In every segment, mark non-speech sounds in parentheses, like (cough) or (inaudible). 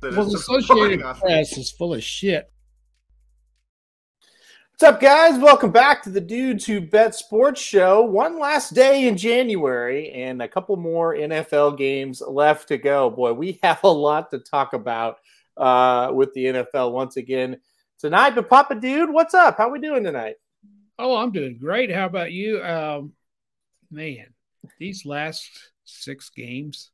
That Well, is the Associated. Press is full of shit. What's up, guys? Welcome back to the Dudes Who Bet Sports Show. One last day in January and a couple more NFL games left to go. Boy, we (laughs) have a lot to talk about uh, with the NFL once again tonight. But Papa Dude, what's up? How we doing tonight? Oh, I'm doing great. How about you? Um, man, these last six games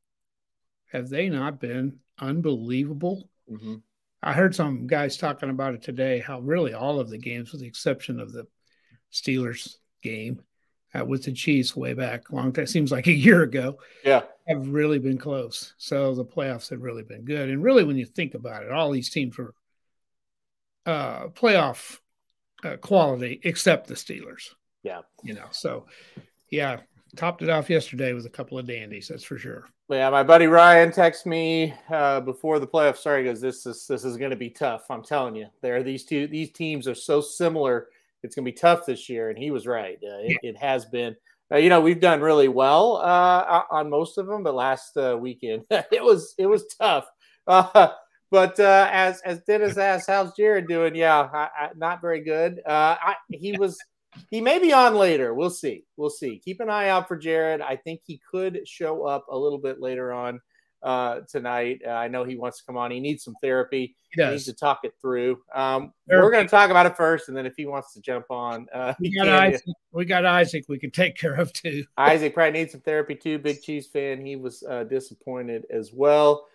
have they not been unbelievable? Mm-hmm. I heard some guys talking about it today. How really all of the games, with the exception of the Steelers game uh, with the Chiefs way back, long time seems like a year ago, Yeah. have really been close. So the playoffs have really been good. And really, when you think about it, all these teams were uh, playoff uh, quality except the Steelers. Yeah. You know, so yeah, topped it off yesterday with a couple of dandies. That's for sure. Yeah, my buddy Ryan texted me uh, before the playoffs started. He goes, "This is this is going to be tough. I'm telling you. There, these two these teams are so similar. It's going to be tough this year." And he was right. Uh, it, it has been. Uh, you know, we've done really well uh, on most of them, but last uh, weekend (laughs) it was it was tough. Uh, (laughs) but uh, as as Dennis asked, "How's Jared doing?" Yeah, I, I, not very good. Uh, I, he (laughs) was he may be on later. We'll see. We'll see. Keep an eye out for Jared. I think he could show up a little bit later on uh, tonight. Uh, I know he wants to come on. He needs some therapy. He He needs to talk it through. Um, we're going to talk about it first, and then if he wants to jump on, uh, We got. Isaac, we got Isaac. We can take care of too. Isaac probably needs some therapy too. Big Cheese fan. He was uh, disappointed as well.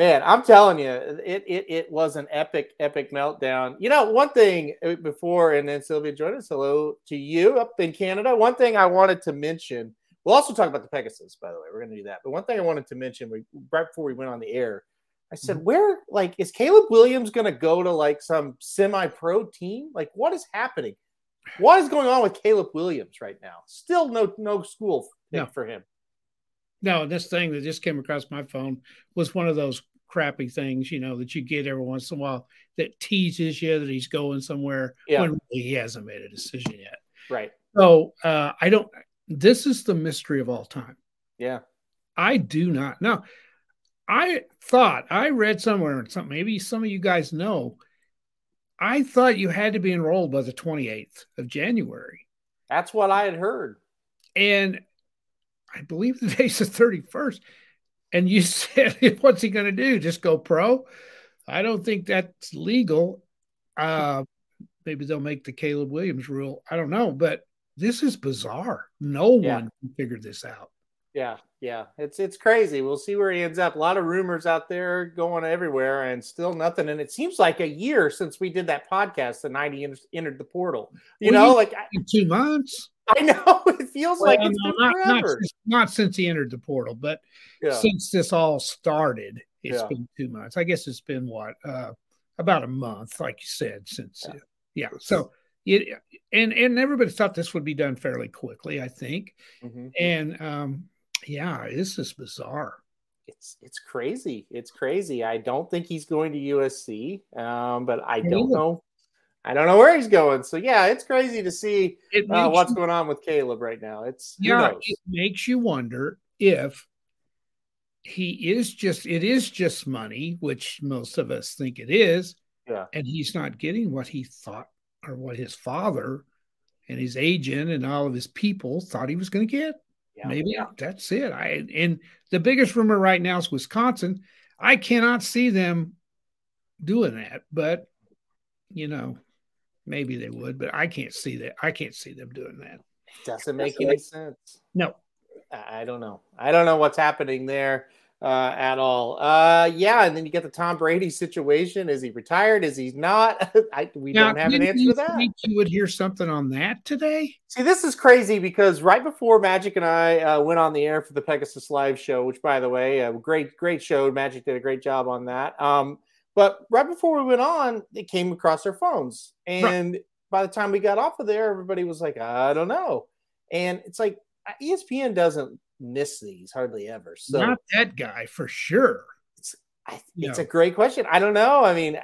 Man, I'm telling you, it, it it was an epic, epic meltdown. You know, one thing uh, before, and then Sylvia joined us. Hello to you up in Canada. One thing I wanted to mention. We'll also talk about the Pegasus, by the way. We're going to do that. But one thing I wanted to mention, we, right before we went on the air, I said, "Where, like, is Caleb Williams going to go to like some semi-pro team? Like, what is happening? What is going on with Caleb Williams right now? Still no no school No. for him. No, this thing that just came across my phone was one of those crappy things, you know, that you get every once in a while that teases you that he's going somewhere Yeah. when he hasn't made a decision yet. Right. So uh, I don't. This is the mystery of all time. Yeah. I do not know. I thought I read somewhere, some maybe some of you guys know. I thought you had to be enrolled by the 28th of January, That's what I had heard. and I believe the day's the 31st. And you (laughs) said, "What's he going to do? Just go pro?" I don't think that's legal. Uh, maybe they'll make the Caleb Williams rule. I don't know, but this is bizarre. No Yeah. one figured this out. Yeah, yeah. It's it's crazy. We'll see where he ends up. A lot of rumors out there going everywhere and still nothing. And it seems like a year since we did that podcast the night he entered the portal. You Well, know, like I, two months. (laughs) I know it feels like it's no, been not, not, since, not since he entered the portal, but Yeah. since this all started, it's Yeah. been two months. I guess it's been what uh, about a month, like you said. Since Yeah. yeah, yeah. So it and and everybody thought this would be done fairly quickly. I think, Mhm. and um, yeah, this is bizarre. It's it's crazy. It's crazy. I don't think he's going to USC, um, but I don't know. I don't know where he's going. So yeah, it's crazy to see uh, what's you- going on with Caleb right now. It's yeah, it makes you wonder if he is just it is just money, which most of us think it is, Yeah. and he's not getting what he thought or what his father and his agent and all of his people thought he was going to get. Yeah. Maybe that's it. I and the biggest rumor right now is Wisconsin. I cannot see them doing that, but you know, maybe they would, but I can't see that. I can't see them doing that. Doesn't make any sense. No. I I don't know. I don't know what's happening there. uh, at all. Uh, yeah, and then you get the Tom Brady situation. Is he retired? Is he not? (laughs) I, we now, don't have an answer to that. you would hear something on that today. See, this is crazy because right before Magic and I uh, went on the air for the Pegasus Live show, which, by the way, a great, great show. Magic did a great job on that. Um, but right before we went on, it came across our phones, and right. by the time we got off of there, everybody was like, "I don't know," and it's like uh, ESPN doesn't miss these hardly ever. So not that guy for sure. It's I, it's no. a great question. I don't know. I mean,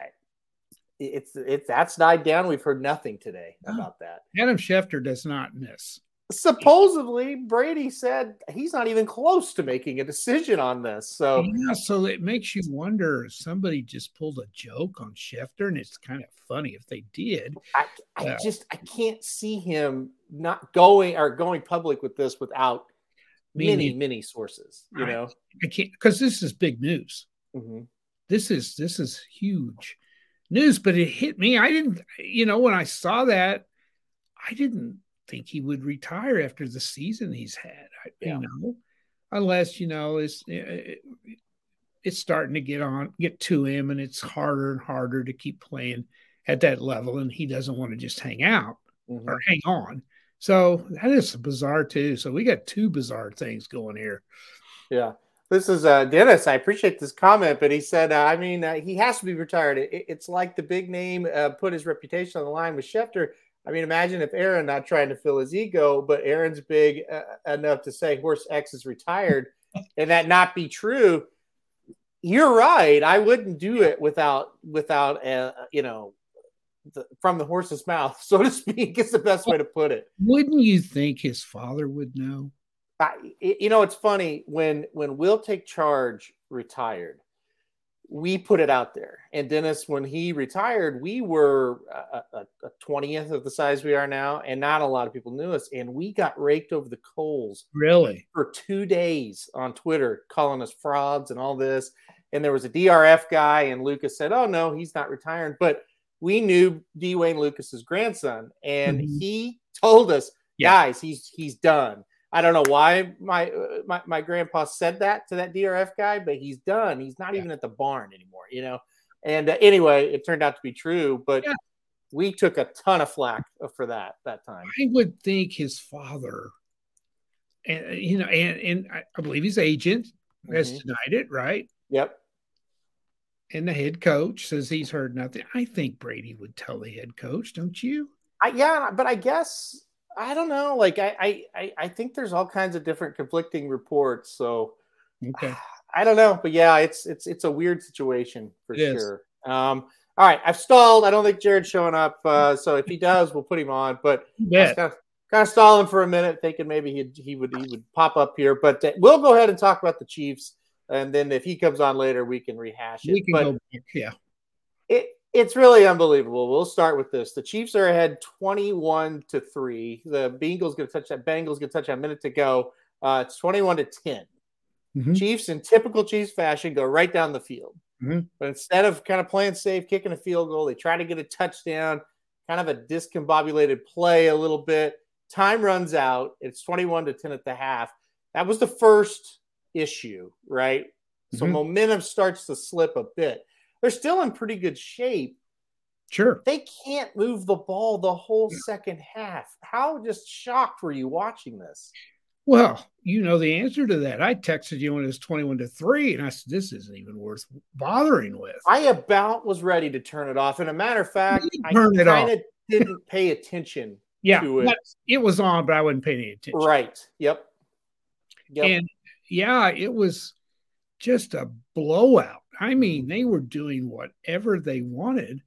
it's it's that's died down. We've heard nothing today ah. about that. Adam Schefter does not miss. Supposedly, Brady said he's not even close to making a decision on this. So yeah, so it makes you wonder if somebody just pulled a joke on Schefter, and it's kind of funny if they did. I, I uh, just I can't see him not going or going public with this without many many sources you I, know i can't because this is big news mm-hmm. this is this is huge news but it hit me i didn't you know when i saw that i didn't think he would retire after the season he's had yeah. you know unless you know it's it, it's starting to get on get to him and it's harder and harder to keep playing at that level and he doesn't want to just hang out mm-hmm. or hang on so that is bizarre too. So we got two bizarre things going here. Yeah. This is uh, Dennis. I appreciate this comment, but he said, uh, I mean, uh, he has to be retired. It, it's like the big name uh, put his reputation on the line with Schefter. I mean, imagine if Aaron not trying to fill his ego, but Aaron's big uh, enough to say Horse X is retired, (laughs) and that not be true. You're right. I wouldn't do it without without uh, you know the, from the horse's mouth, (laughs) so to speak, is the best way to put it. Wouldn't you think his father would know? I, you know, it's funny when when Will Take Charge retired, we put it out there, and Dennis, when he retired, we were uh, uh, uh, a twentieth of the size we are now, and not a lot of people knew us, and we got raked over the coals, really, for two days on Twitter, calling us frauds and all this. And there was a DRF guy, and Lukas said, "Oh no, he's not retiring," but we knew D. Wayne Lukas's grandson, and mm-hmm. he told us, yeah. guys, he's he's done. I don't know why my, my my grandpa said that to that DRF guy, but he's done. He's not yeah. even at the barn anymore, you know. And uh, anyway, it turned out to be true, but yeah. we took a ton of flack for that that time. I would think his father, and you know, and and I believe his agent has mm-hmm. denied it, right? Yep and the head coach says he's heard nothing. I think Brady would tell the head coach, don't you? I, yeah, but I guess I don't know. Like I, I, I think there's all kinds of different conflicting reports. So okay, (sighs) I don't know, but yeah, it's it's it's a weird situation for it sure. Um, all right, I've stalled. I don't think Jared's showing up. Uh, (laughs) so if he does, we'll put him on. But yeah, kind of, kind of stalling for a minute, thinking maybe he he would he would pop up here. But uh, we'll go ahead and talk about the Chiefs and then if he comes on later, we can rehash it. We can but go back, yeah. It it's really unbelievable. We'll start with this. The Chiefs are ahead 21 to 3. The Bengals gonna touch that Bengals gonna touch that minute to go. Uh, it's 21 to 10. Mm-hmm. Chiefs in typical Chiefs fashion go right down the field. Mm-hmm. But instead of kind of playing safe, kicking a field goal, they try to get a touchdown, kind of a discombobulated play a little bit. Time runs out. It's 21 to 10 at the half. That was the first issue, right? So mm-hmm. momentum starts to slip a bit. They're still in pretty good shape. Sure. They can't move the ball the whole second half. How just shocked were you watching this? Well, you know the answer to that. I texted you when it was 21 to 3, and I said, This isn't even worth bothering with. I about was ready to turn it off. And a matter of fact, I kind of didn't pay attention (laughs) yeah, to it. It was on, but I wasn't paying any attention. Right. Yep. yep. And yeah, it was just a blowout. I mean, they were doing whatever they wanted.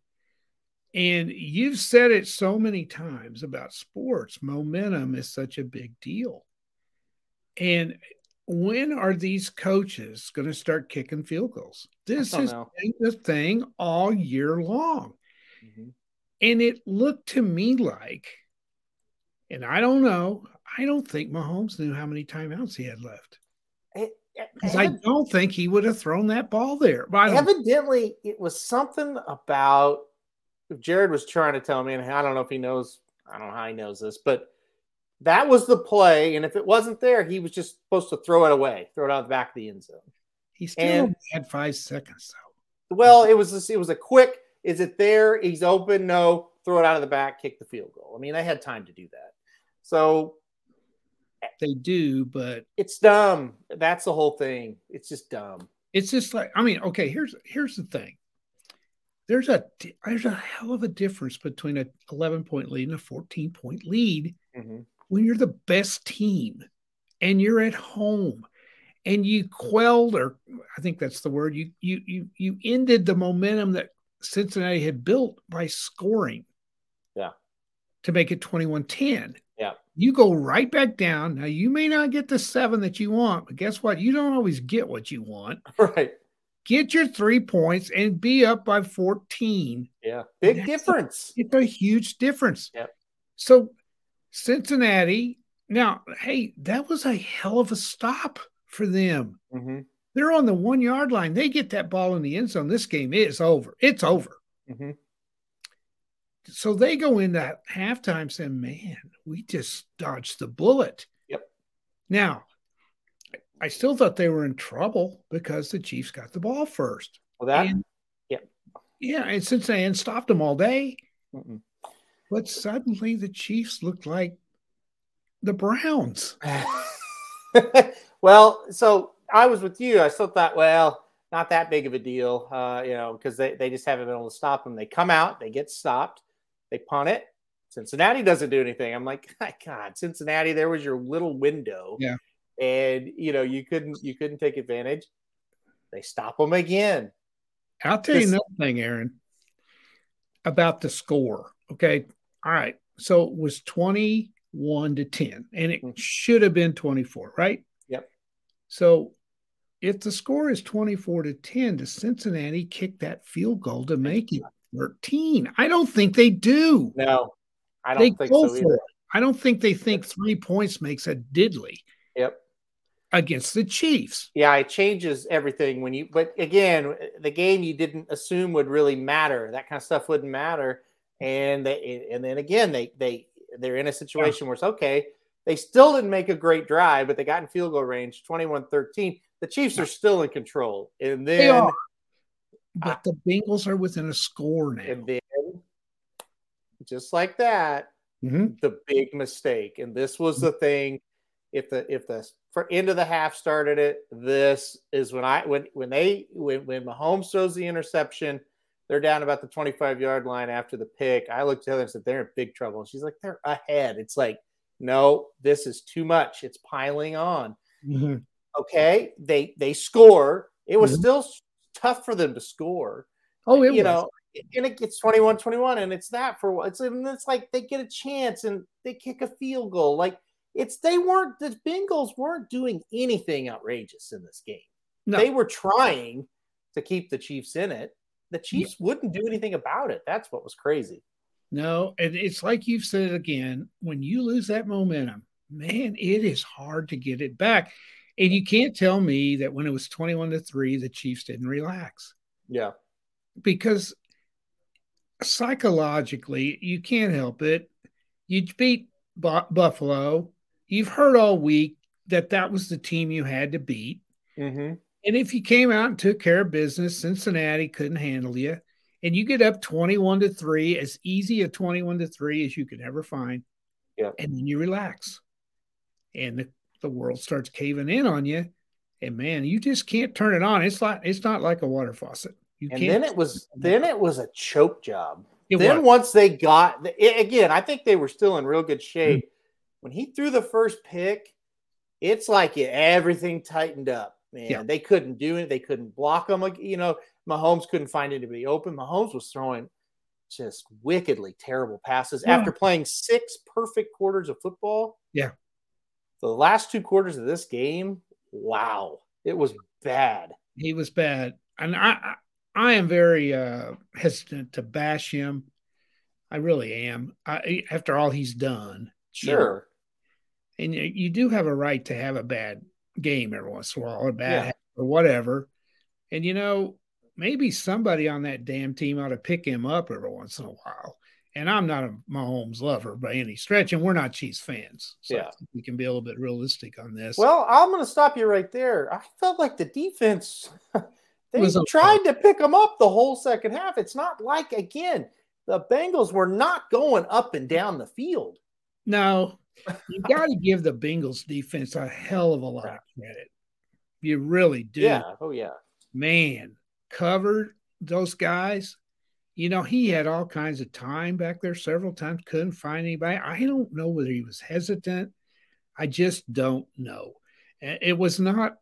And you've said it so many times about sports. Momentum is such a big deal. And when are these coaches going to start kicking field goals? This has been the thing all year long. Mm-hmm. And it looked to me like, and I don't know, I don't think Mahomes knew how many timeouts he had left. Because I don't think he would have thrown that ball there. But evidently, it was something about Jared was trying to tell me, and I don't know if he knows. I don't know how he knows this, but that was the play. And if it wasn't there, he was just supposed to throw it away, throw it out the back of the end zone. He still And- had five seconds though. Well, it was it was a quick. Is it there? He's open. No. Throw it out of the back. Kick the field goal. I mean, they had time to do that. So They do, but it's dumb. That's the whole thing. It's just dumb. it's just like I mean, okay, here's here's the thing. There's a there's a hell of a difference between a 11 point lead and a 14 point lead Mhm. when you're the best team and you're at home and you quelled or I think that's the word you you you you ended the momentum that Cincinnati had built by scoring. Yeah. To make it 21-10. You go right back down. Now you may not get the 7 that you want, but guess what? You don't always get what you want. (laughs) Right. Get your 3 points and be up by 14. Yeah. Big difference. It's a huge difference. Yep. So Cincinnati, now, hey, that was a hell of a stop for them. hmm They're on the one yard line. They get that ball in the end zone. This game is over. It's over. hmm So they go in into halftime saying, man, we just dodged the bullet. Yep. Now, I still thought they were in trouble because the Chiefs got the ball first. Well, that. And- yep. Yeah. And Cincinnati hadn't stopped them all day. mm-mm. But suddenly the Chiefs looked like the Browns. (laughs) well, so I was with you. I still thought, well, not that big of a deal, uh, you know, because they, they just haven't been able to stop them. They come out, they get stopped, they punt it. Cincinnati doesn't do anything. I'm like, (laughs) God, Cincinnati, there was your little window. Yeah. And you know, you couldn't you couldn't take advantage. They stop them again. I'll tell you This- another thing, Aaron, about the score. Okay. All right. So it was 21 to 10, and it Mhm. should have been 24, right? Yep. So if the score is 24 to 10, does Cincinnati kick that field goal to make it 13? I don't think they do. No, I don't think go so for either. it. I don't think they think three points makes a diddly Yep. against the Chiefs. Yeah, it changes everything when you. But again, the game you didn't assume would really matter. That kind of stuff wouldn't matter. And they, and then again, they they they're in a situation where it's okay. They still didn't make a great drive, but they got in field goal range, 21-13. The Chiefs are still in control. And They then. But the Bengals are within a score now. and then just like that, Mhm. the big mistake. And this was the thing. If the if the for end of the half started it, this is when I when when they when when Mahomes throws the interception, they're down about the 25 yard line after the pick. I looked at her and said they're in big trouble. And she's like, they're ahead. It's like, no, this is too much. It's piling on. Mhm. Okay. They they score. It was Mhm. still tough for them to score Oh, it you was. know, and it gets 21 21, and it's that for it's and it's like they get a chance and they kick a field goal. Like it's they weren't the Bengals weren't doing anything outrageous in this game. No. They were trying to keep the Chiefs in it. The Chiefs wouldn't do anything about it. That's what was crazy. No, and it's like you've said it again. When you lose that momentum, man, it is hard to get it back. And you can't tell me that when it was 21 to 3, the Chiefs didn't relax Yeah. because psychologically, you can't help it. You beat Bu- Buffalo. You've heard all week that that was the team you had to beat. Mm-hmm. And if you came out and took care of business, Cincinnati couldn't handle you. And you get up 21 to 3, as easy a 21 to 3 as you could ever find. Yeah. And then you relax. And the, the world starts caving in on you. And man, you just can't turn it on. It's like it's not like a water faucet. You And can't then it was (laughs) then it was a choke job. it then was. once they got it, again, I think they were still in real good shape. Mm. When he threw the first pick, it's like it, everything tightened up. Man, Yeah. they couldn't do it. They couldn't block them. Like, You know, Mahomes couldn't find anybody open. Mahomes was throwing just wickedly terrible passes Yeah. after playing six perfect quarters of football. Yeah. The last two quarters of this game, wow, it was bad. he was bad. And I I, I am very uh hesitant to bash him. I really am. I, after all he's done. you know. Sure. and you, you do have a right to have a bad game every once in a while, or bad Yeah. or whatever. And you know, maybe somebody on that damn team ought to pick him up every once in a while and I'm not a Mahomes lover by any stretch, and we're not Chiefs fans. So Yeah. we can be a little bit realistic on this. Well, I'm going to stop you right there. I felt like the defense, (laughs) they okay. tried to pick them up the whole second half. It's not like, again, the Bengals were not going up and down the field. no, you got to give the Bengals defense a hell of a lot of credit. You really do. Yeah. Oh, yeah. man, covered those guys. You know, he had all kinds of time back there several times, couldn't find anybody. I don't know whether he was hesitant. I just don't know. It was not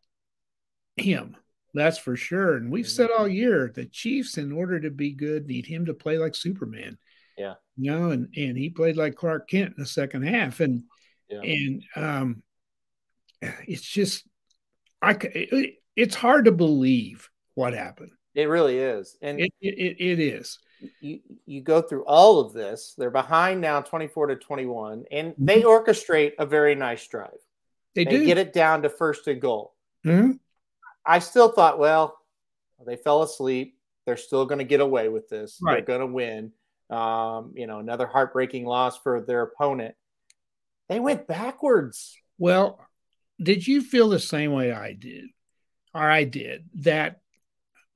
him, that's for sure. And we've said all year the Chiefs, in order to be good, need him to play like Superman. Yeah. You know, and, and he played like Clark Kent in the second half. And Yeah. and um it's just I, it, it's hard to believe what happened. It really is. And It, it, it is. you, you go through all of this. They're behind now 24 to 21, and Mm-hmm. they orchestrate a very nice drive. They, They do. get it down to first and goal. Mhm. I still thought, well, they fell asleep. They're still going to get away with this. Right. They're going to win. Um, you know, another heartbreaking loss for their opponent. They went backwards. Well, did you feel the same way I did, or I did, that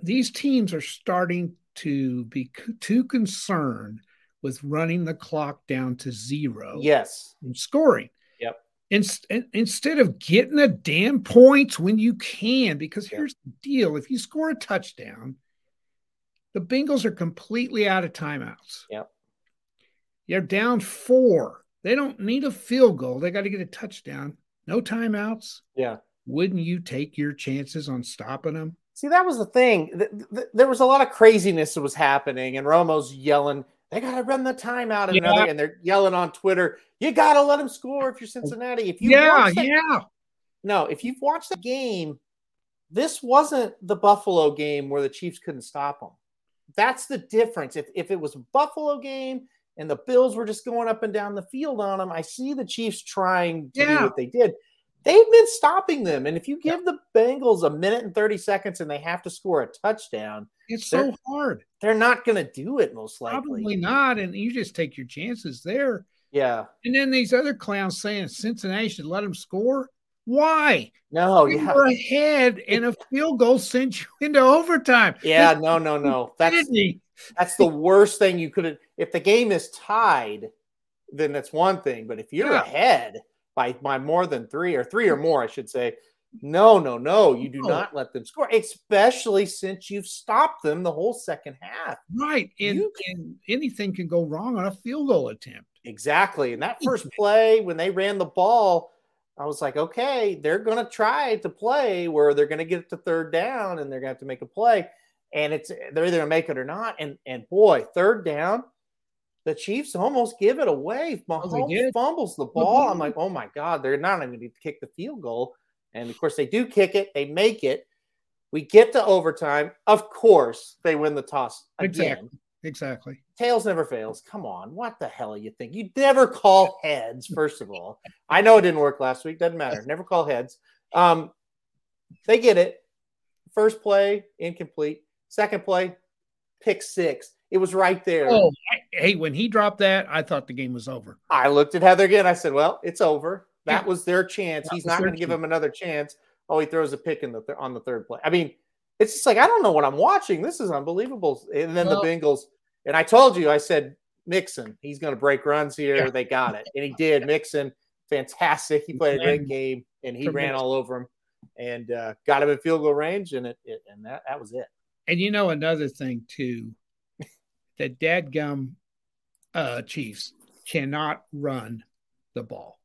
these teams are starting to be too concerned with running the clock down to zero Yes. and scoring? Yep. Inst- in- instead of getting the damn points when you can, because Yep. here's the deal: if you score a touchdown, the Bengals are completely out of timeouts. Yep. They're down four. They don't need a field goal. They got to get a touchdown. No timeouts. Yeah. Wouldn't you take your chances on stopping them? See, that was the thing. Th- th- There was a lot of craziness that was happening, and Romo's yelling, "They got to run the timeout," and, Yeah. another, and they're yelling on Twitter, "You got to let them score if you're Cincinnati." If you yeah, that- yeah. no, if you've watched the game, this wasn't the Buffalo game where the Chiefs couldn't stop them. That's the difference. If if it was a Buffalo game and the Bills were just going up and down the field on them, I see the Chiefs trying to do what they did. They've been stopping them, and if you give the Bengals a minute and thirty seconds and they have to score a touchdown, It's so hard. they're not going to do it most likely. Probably not. And you just take your chances there. Yeah. And then these other clowns saying Cincinnati should let them score. Why? No. you Yeah. were ahead, and a field goal sent you into overtime. Yeah. No. No. No. That's That's the worst thing you could have. If the game is tied, then that's one thing. But if you're Yeah. ahead by by more than three or three or more, I should say, no, no, no, you do No. not let them score. Especially since you've stopped them the whole second half. right. And, You and anything can go wrong on a field goal attempt. Exactly. And that first (laughs) play when they ran the ball, I was like, okay, they're going to try to play where they're going to get it to third down and they're going to have to make a play. And it's they're either going to make it or not. And and boy, third down, the Chiefs almost give it away. Mahomes fumbles the ball. I'm like, oh my God, they're not even going to kick the field goal. And of course, they do kick it, they make it. We get to overtime. Of course, they win the toss again. Exactly. Exactly. Tails never fails. Come on. What the hell you think? You never call heads, first of all. I know it didn't work last week. Doesn't matter. Never call heads. Um, they get it. First play, incomplete. Second play, pick six. It was right there. Oh, hey, when he dropped that, I thought the game was over. I looked at Heather again. I said, well, it's over. That Yeah. was their chance. That He's not going to give him another chance. Oh, he throws a pick in the th- on the third play. I mean, it's just like I don't know what I'm watching. This is unbelievable. And then Well- the Bengals. And I told you, I said Mixon. He's going to break runs here. Yeah. They got it, and he (laughs) did. Mixon, fantastic. He played a great game, and he ran all over him, and uh, got him in field goal range, and it, it and that that was it. And you know another thing too, that dadgum uh, Chiefs cannot run the ball.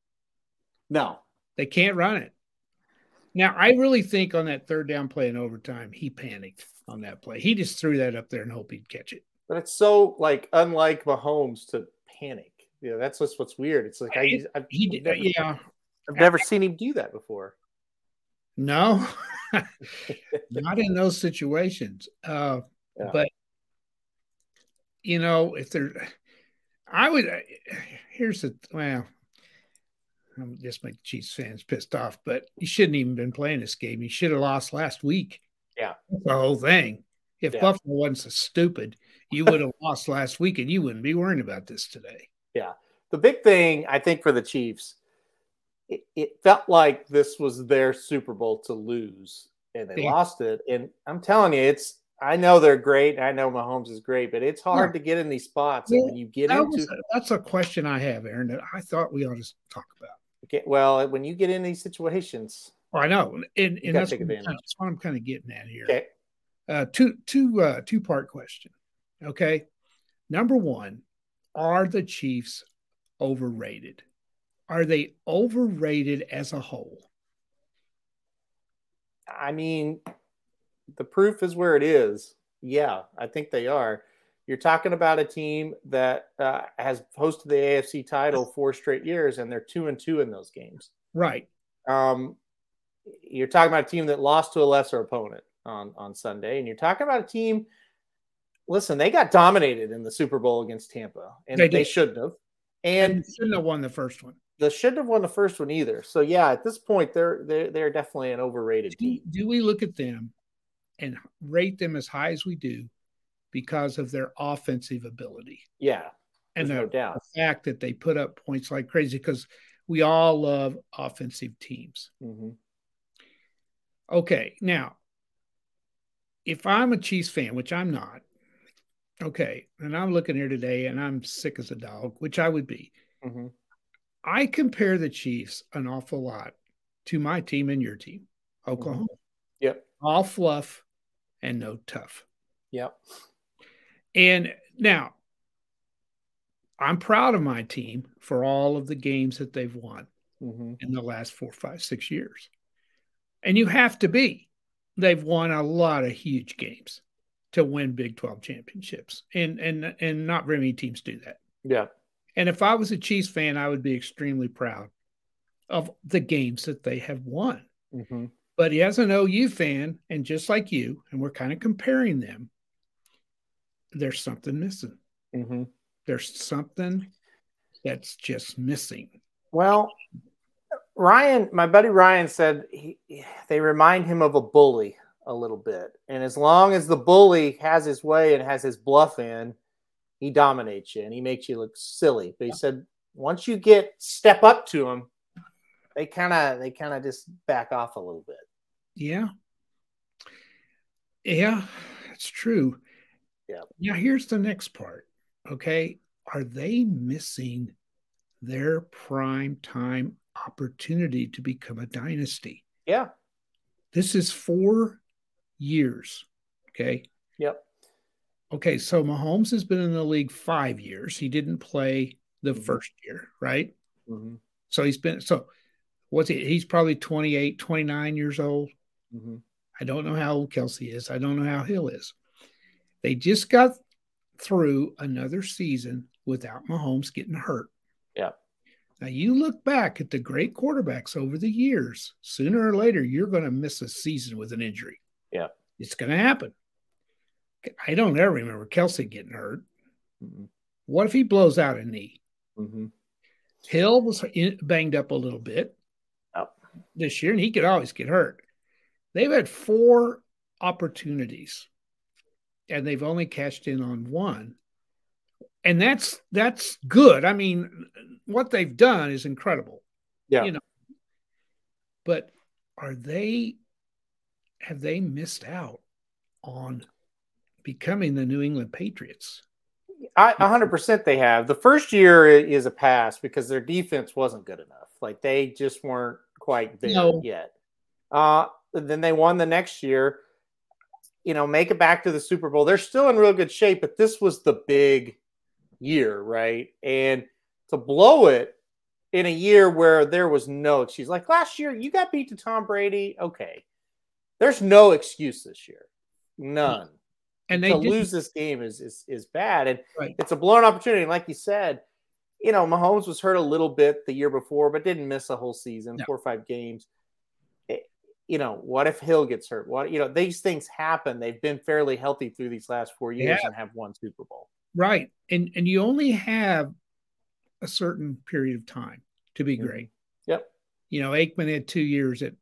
No, They can't run it. Now, I really think on that third down play in overtime, he panicked on that play. He just threw that up there and hoped he'd catch it. but it's so like unlike Mahomes to panic. You know, that's what's what's weird. It's like I, It- I've, He did, never, yeah. I've never seen him do that before. No, (laughs) not in those situations. Uh, Yeah. But you know, if there, I would. Here's the well. I'm just make Chiefs fans pissed off, but you shouldn't even been playing this game. You should have lost last week. Yeah. That's the whole thing. If Yeah. Buffalo wasn't so stupid, you would have (laughs) lost last week and you wouldn't be worrying about this today. Yeah. The big thing I think for the Chiefs, it, it felt like this was their Super Bowl to lose and they Yeah. lost it. And I'm telling you, it's I know they're great. I know Mahomes is great, but it's hard Yeah. to get in these spots. And when you get That into that's a question I have, Aaron, that I thought we ought to talk about. Okay, well, when you get in these situations, Oh, I know, and, and that's, what I'm that's what I'm kind of getting at here. okay, Uh, two, two, uh, two part question. Okay, number one, are the Chiefs overrated? Are they overrated as a whole? I mean, the proof is where it is. Yeah, I think they are. You're talking about a team that uh, has hosted the AFC title four straight years, and they're two and two in those games. Right. Um, you're talking about a team that lost to a lesser opponent on on Sunday, and you're talking about a team. Listen, they got dominated in the Super Bowl against Tampa, and They they, shouldn't have. And And shouldn't have won the first one. they shouldn't have won the first one either. So yeah, at this point, they're they're they're definitely an overrated Do, team. do we look at them and rate them as high as we do because of their offensive ability Yeah, and there's no the, doubt. the fact that they put up points like crazy? Because we all love offensive teams. hmm Okay, now, if I'm a Chiefs fan, which I'm not, okay, and I'm looking here today and I'm sick as a dog, which I would be, hmm I compare the Chiefs an awful lot to my team and your team, Oklahoma. Yep. All fluff and no tough. Yep. And now, I'm proud of my team for all of the games that they've won hmm in the last four, five, six years. And you have to be. They've won a lot of huge games to win Big 12 championships. And and and not very many teams do that. Yeah. And if I was a Chiefs fan, I would be extremely proud of the games that they have won. hmm But he as an OU fan, and just like you, and we're kind of comparing them, there's something missing. hmm There's something that's just missing. Well, Ryan, my buddy Ryan said he, they remind him of a bully a little bit, and as long as the bully has his way and has his bluff in, he dominates you and he makes you look silly. But he said once you get step up to him, they kind of they kind of just back off a little bit. Yeah. Yeah, it's true. Yeah. Now, here's the next part. Okay. Are they missing their prime time opportunity to become a dynasty? Yeah. This is four years. Okay. Yep. Okay. So Mahomes has been in the league five years. He didn't play the Mhm. first year, right? hmm So he's been, so what's he? He's probably 28, 29 years old. Hmm I don't know how old Kelce is. I don't know how Hill is. They just got through another season without Mahomes getting hurt. Yeah. Now you look back at the great quarterbacks over the years, sooner or later, you're going to miss a season with an injury. Yeah. It's going to happen. I don't ever remember Kelce getting hurt. hmm What if he blows out a knee? hmm Hill was banged up a little bit Yep. this year, and he could always get hurt. They've had four opportunities, and they've only cashed in on one, and that's that's good. I mean, what they've done is incredible. Yeah. You know, but are they? Have they missed out on becoming the New England Patriots? I 100% they have. The first year is a pass because their defense wasn't good enough. Like they just weren't quite there No. yet. Uh, then they won the next year. You know, make it back to the Super Bowl. They're still in real good shape, but this was the big year, right? And to blow it in a year where there was no excuse, like last year, you got beat to Tom Brady. Okay, there's no excuse this year, none And they to didn't- lose this game is is is bad, and Right. it's a blown opportunity. And like you said, you know, Mahomes was hurt a little bit the year before, but didn't miss a whole season, No. four or five games. You know, what if Hill gets hurt? What you know, these things happen. They've been fairly healthy through these last four years Yeah. and have won Super Bowl. Right. And and you only have a certain period of time to be Mhm. great. Yep. You know, Aikman had two years at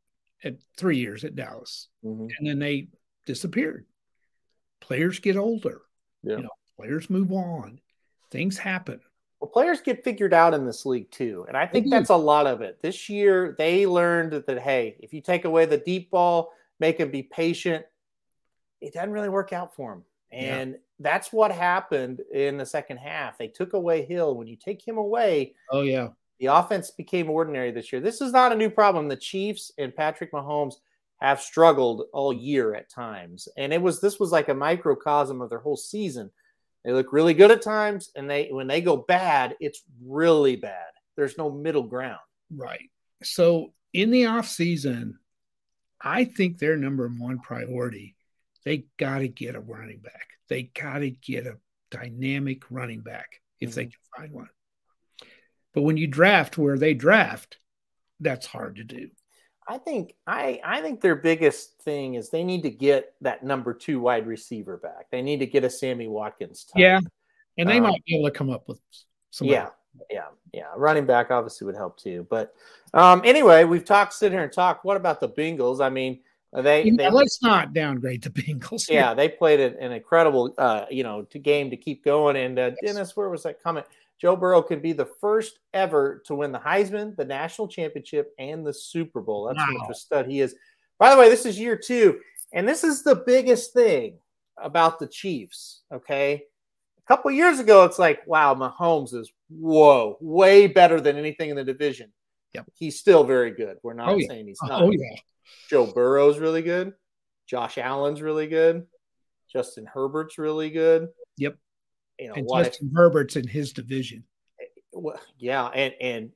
at three years at Dallas, Mhm. and then they disappeared. Players get older. Yeah. You know, Players move on. Things happen. Well, players get figured out in this league too. And I think that's a lot of it. This year, they learned that, hey, if you take away the deep ball, make them be patient, it doesn't really work out for them. Yeah. And that's what happened in the second half. They took away Hill. When you take him away, Oh yeah. the offense became ordinary this year. This is not a new problem. The Chiefs and Patrick Mahomes have struggled all year at times. And it was this was like a microcosm of their whole season. They look really good at times, and they when they go bad, it's really bad. There's no middle ground. Right. So in the off season, I think their number one priority, they got to get a running back. They got to get a dynamic running back if they mm-hmm. can find one. But when you draft where they draft, that's hard to do. I think I I think their biggest thing is they need to get that number two wide receiver back. They need to get a Sammy Watkins. Type. Yeah. And they Um, might be able to come up with some. yeah, yeah, yeah. Running back obviously would help too. But um, anyway, we've talked, sit here and talk. What about the Bengals? I mean, they, You know, they let's not downgrade the (laughs) Bengals. yeah, they played an, an incredible, uh, you know, to game to keep going. And uh, Yes. Dennis, where was that comment? Joe Burrow could be the first ever to win the Heisman, the national championship, and the Super Bowl. That's much Wow. of a stud he is. By the way, this is year two, and this is the biggest thing about the Chiefs. Okay, a couple years ago, it's like, wow, Mahomes is whoa, way better than anything in the division. Yep. he's still very good. We're not Oh, saying he's oh, not. Oh yeah. Joe Burrow's really good. Josh Allen's really good. Justin Herbert's really good. Yep. You know And what? Justin Herbert's in his division. Eh, well, yeah, and and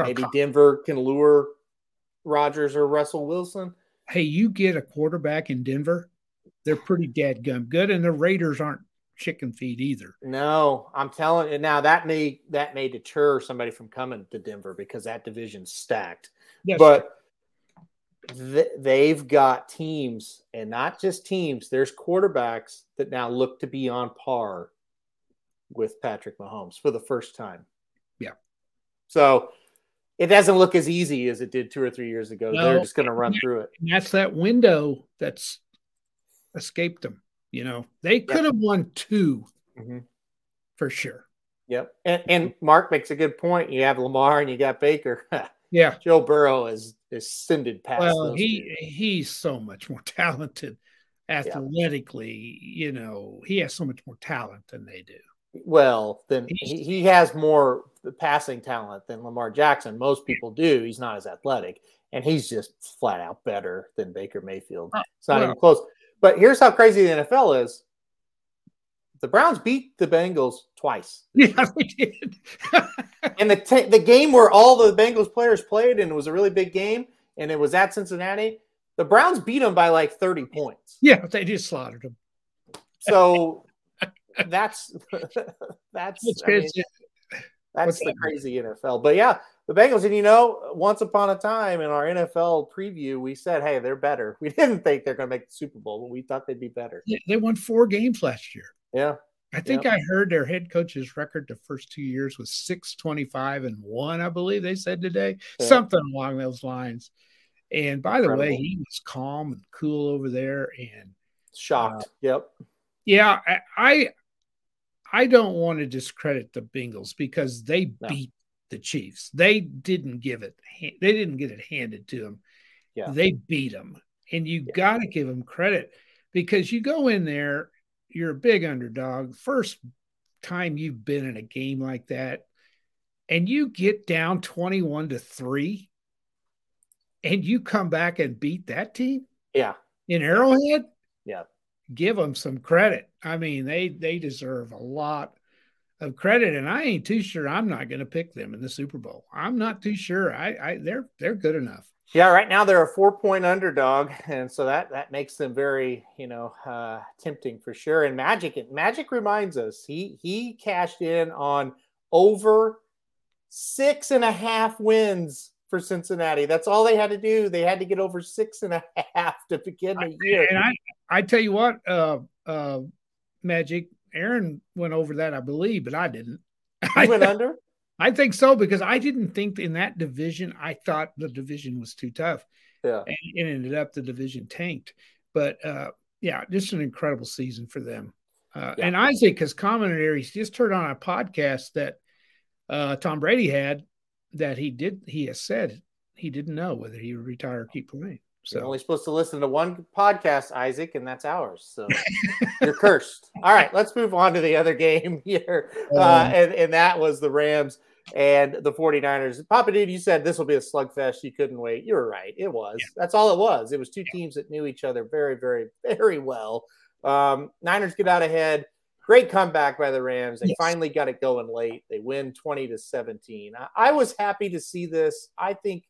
Oh, maybe Denver can lure Rodgers or Russell Wilson. Hey, you get a quarterback in Denver, they're pretty dead gum good, and the Raiders aren't chicken feed either. No, I'm telling you now that may that may deter somebody from coming to Denver because that division's stacked. Yes, but th- they've got teams, and not just teams. There's quarterbacks that now look to be on par with Patrick Mahomes for the first time. Yeah. So it doesn't look as easy as it did two or three years ago. No. They're just going to run through it. and that's that window that's escaped them. You know, they could have won 2 Mhm. for sure. Yep. And, and Mark makes a good point. You have Lamar and you got Baker. (laughs) Yeah. Joe Burrow is is ascended past. Well, he he's so much more (laughs) talented athletically. You know, he has so much more talent than they do. Well then he, he has more passing talent than Lamar Jackson. Most people do. He's not as athletic, and he's just flat out better than Baker Mayfield. Uh, It's not even close. But here's how crazy the NFL is. The Browns beat the Bengals twice. Yeah, they did. (laughs) And the t- the game where all the Bengals players played, and it was a really big game, and it was at Cincinnati. The Browns beat them by like 30 points. yeah, they just slaughtered them. So that's (laughs) that's I mean, that's what's the that? crazy NFL. But yeah, the Bengals, and you know, once upon a time in our NFL preview, we said, hey, they're better. (laughs) We didn't think they're going to make the Super Bowl, but we thought they'd be better. they- they won four games last year. Yeah. I think I heard their head coach's record the first two years was 625 and one, I believe they said today, Yeah. something along those lines. And by the way, he was calm and cool over there. And Shocked. Uh, yep. yeah, I, I I don't want to discredit the Bengals because they No. beat the Chiefs. They didn't give it. They didn't get it handed to them. Yeah. They beat them, and you Yeah. got to give them credit because you go in there, you're a big underdog. First time you've been in a game like that, and you get down twenty-one to three, and you come back and beat that team Yeah. in Arrowhead Yeah. Give them some credit. I mean, they they deserve a lot of credit, and I ain't too sure. I'm not going to pick them in the Super Bowl. I'm not too sure. I, I they're they're good enough. Yeah, right now they're a four point underdog, and so that that makes them very, you know, uh, tempting for sure. And Magic, Magic reminds us he he cashed in on over six and a half wins for Cincinnati. That's all they had to do. They had to get over six and a half to begin the year. And I I tell you what, uh, uh, Magic Aaron went over that, I believe, but I didn't. (laughs) He went under. I think so because I didn't think in that division. I thought the division was too tough. Yeah. and it ended up the division tanked. But uh, yeah, just an incredible season for them. Uh, yeah. And Isaac has commented here. he's just heard on a podcast that uh, Tom Brady had that he did he has said he didn't know whether he would retire or keep playing. So you're only supposed to listen to one podcast, Isaac, and that's ours. So (laughs) you're cursed. All right, let's move on to the other game (laughs) here. Uh, um, and, and that was the Rams and the 49ers. Papa Dude, you said this will be a slugfest. You couldn't wait. You were right. It was. Yeah. That's all it was. It was two teams that knew each other very, very, very well. Um, Niners get out ahead. Great comeback by the Rams. They yes. finally got it going late. They win 20 to 17. I, I was happy to see this. I think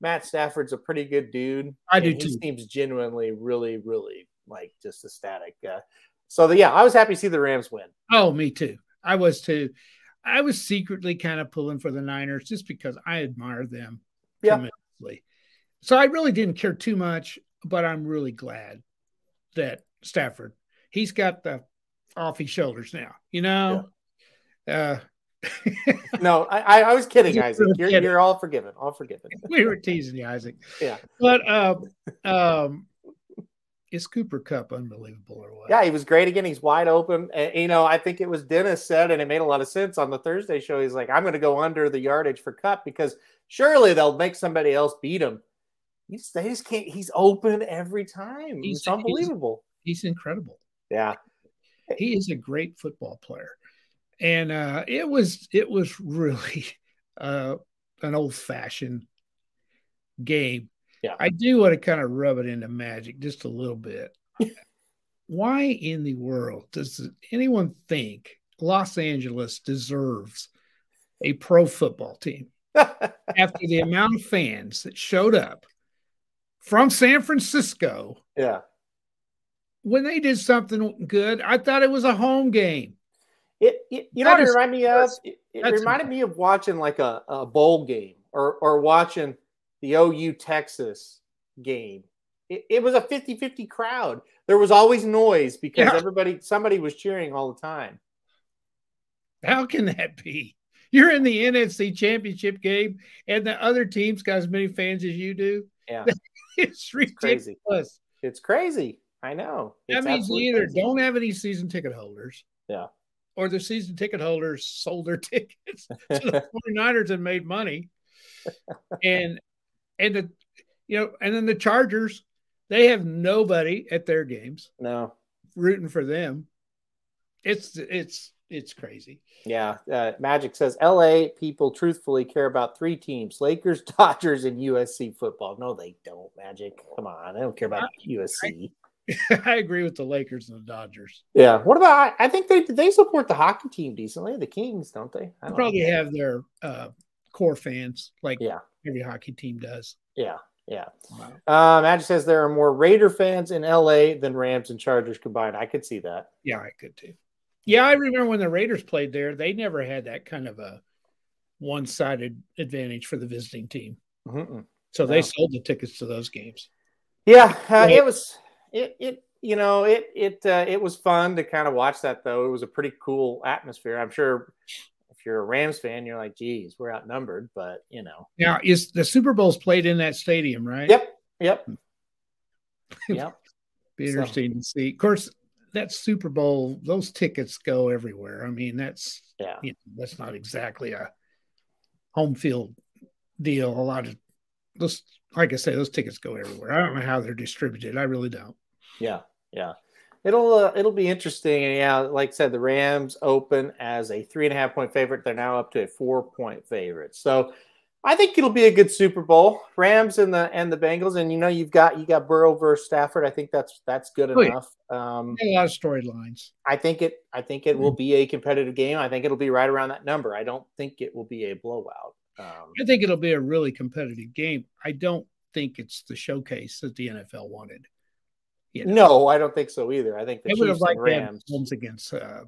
Matt Stafford's a pretty good dude. I do too. He seems genuinely, really, really like just ecstatic. Uh, so the, yeah, I was happy to see the Rams win. Oh, me too. I was too. I was secretly kind of pulling for the Niners just because I admire them yeah. tremendously. So I really didn't care too much, but I'm really glad that Stafford he's got the off his shoulders now. You know. Yeah. Uh, (laughs) no, I, I was kidding, (laughs) Isaac. You're, you're all forgiven. All forgiven. (laughs) we were teasing you, Isaac. Yeah. But um, um, is Cooper Kupp unbelievable or what? Yeah, he was great again. He's wide open. And, you know, I think it was Dennis said, and it made a lot of sense on the Thursday show. He's like, I'm going to go under the yardage for Kupp because surely they'll make somebody else beat him. He's, they just can't. He's open every time. He's, it's unbelievable. He's, he's incredible. Yeah. He is a great football player and uh, it was it was really (laughs) uh, an old fashioned game. Yeah, I do want to kind of rub it into Magic just a little bit. (laughs) Why in the world does anyone think Los Angeles deserves a pro football team (laughs) after the amount of fans that showed up from San Francisco? Yeah. When they did something good, I thought it was a home game. It, it you know what it reminded me of? It, it reminded me of watching like a, a bowl game or or watching the OU Texas game. It, it was a 50-50 crowd. There was always noise because yeah. everybody somebody was cheering all the time. How can that be? You're in the NFC championship game and the other team's got as many fans as you do. Yeah. (laughs) it's ridiculous. It's crazy. It's crazy. I know. It's that means either crazy. don't have any season ticket holders. Yeah or the season ticket holders sold their (laughs) tickets to the (laughs) 49ers and made money. (laughs) And and the you know, and then the Chargers, they have nobody at their games. No. Rooting for them. It's it's it's crazy. Yeah. Uh, Magic says LA people truthfully care about three teams Lakers, Dodgers, and USC football. No, they don't, Magic. Come on. I don't care about I, USC. (laughs) I agree with the Lakers and the Dodgers. Yeah. What about? I think they they support the hockey team decently. The Kings, don't they? They probably know. have their uh, core fans, like yeah, every hockey team does. Yeah. Yeah. Wow. Um, Magic says there are more Raider fans in LA than Rams and Chargers combined. I could see that. Yeah, I could too. Yeah, I remember when the Raiders played there, they never had that kind of a one sided advantage for the visiting team. Mm-mm. So no. they sold the tickets to those games. Yeah, uh, it was it it you know it it uh, it was fun to kind of watch that though. It was a pretty cool atmosphere. I'm sure if you're a Rams fan, you're like, geez, we're outnumbered, but you know. Now is the Super Bowl's played in that stadium, right? Yep. Yep. (laughs) yep. Be interesting so. to see. Of course, that Super Bowl, those tickets go everywhere. I mean, that's yeah, you know, that's not exactly a home field deal. A lot of those, like I say, those tickets go everywhere. I don't know how they're distributed. I really don't. Yeah, yeah. It'll uh, it'll be interesting. And yeah, like I said, the Rams open as a three and a half point favorite. They're now up to a four point favorite. So I think it'll be a good Super Bowl. Rams and the and the Bengals, and you know you've got you got Burrow versus Stafford. I think that's that's good oh, enough. Um, a lot of storylines. I think it. I think it mm-hmm. will be a competitive game. I think it'll be right around that number. I don't think it will be a blowout. Um, I think it'll be a really competitive game. I don't think it's the showcase that the NFL wanted. You know? No, I don't think so either. I think the would have liked Rams Mahomes against uh, uh,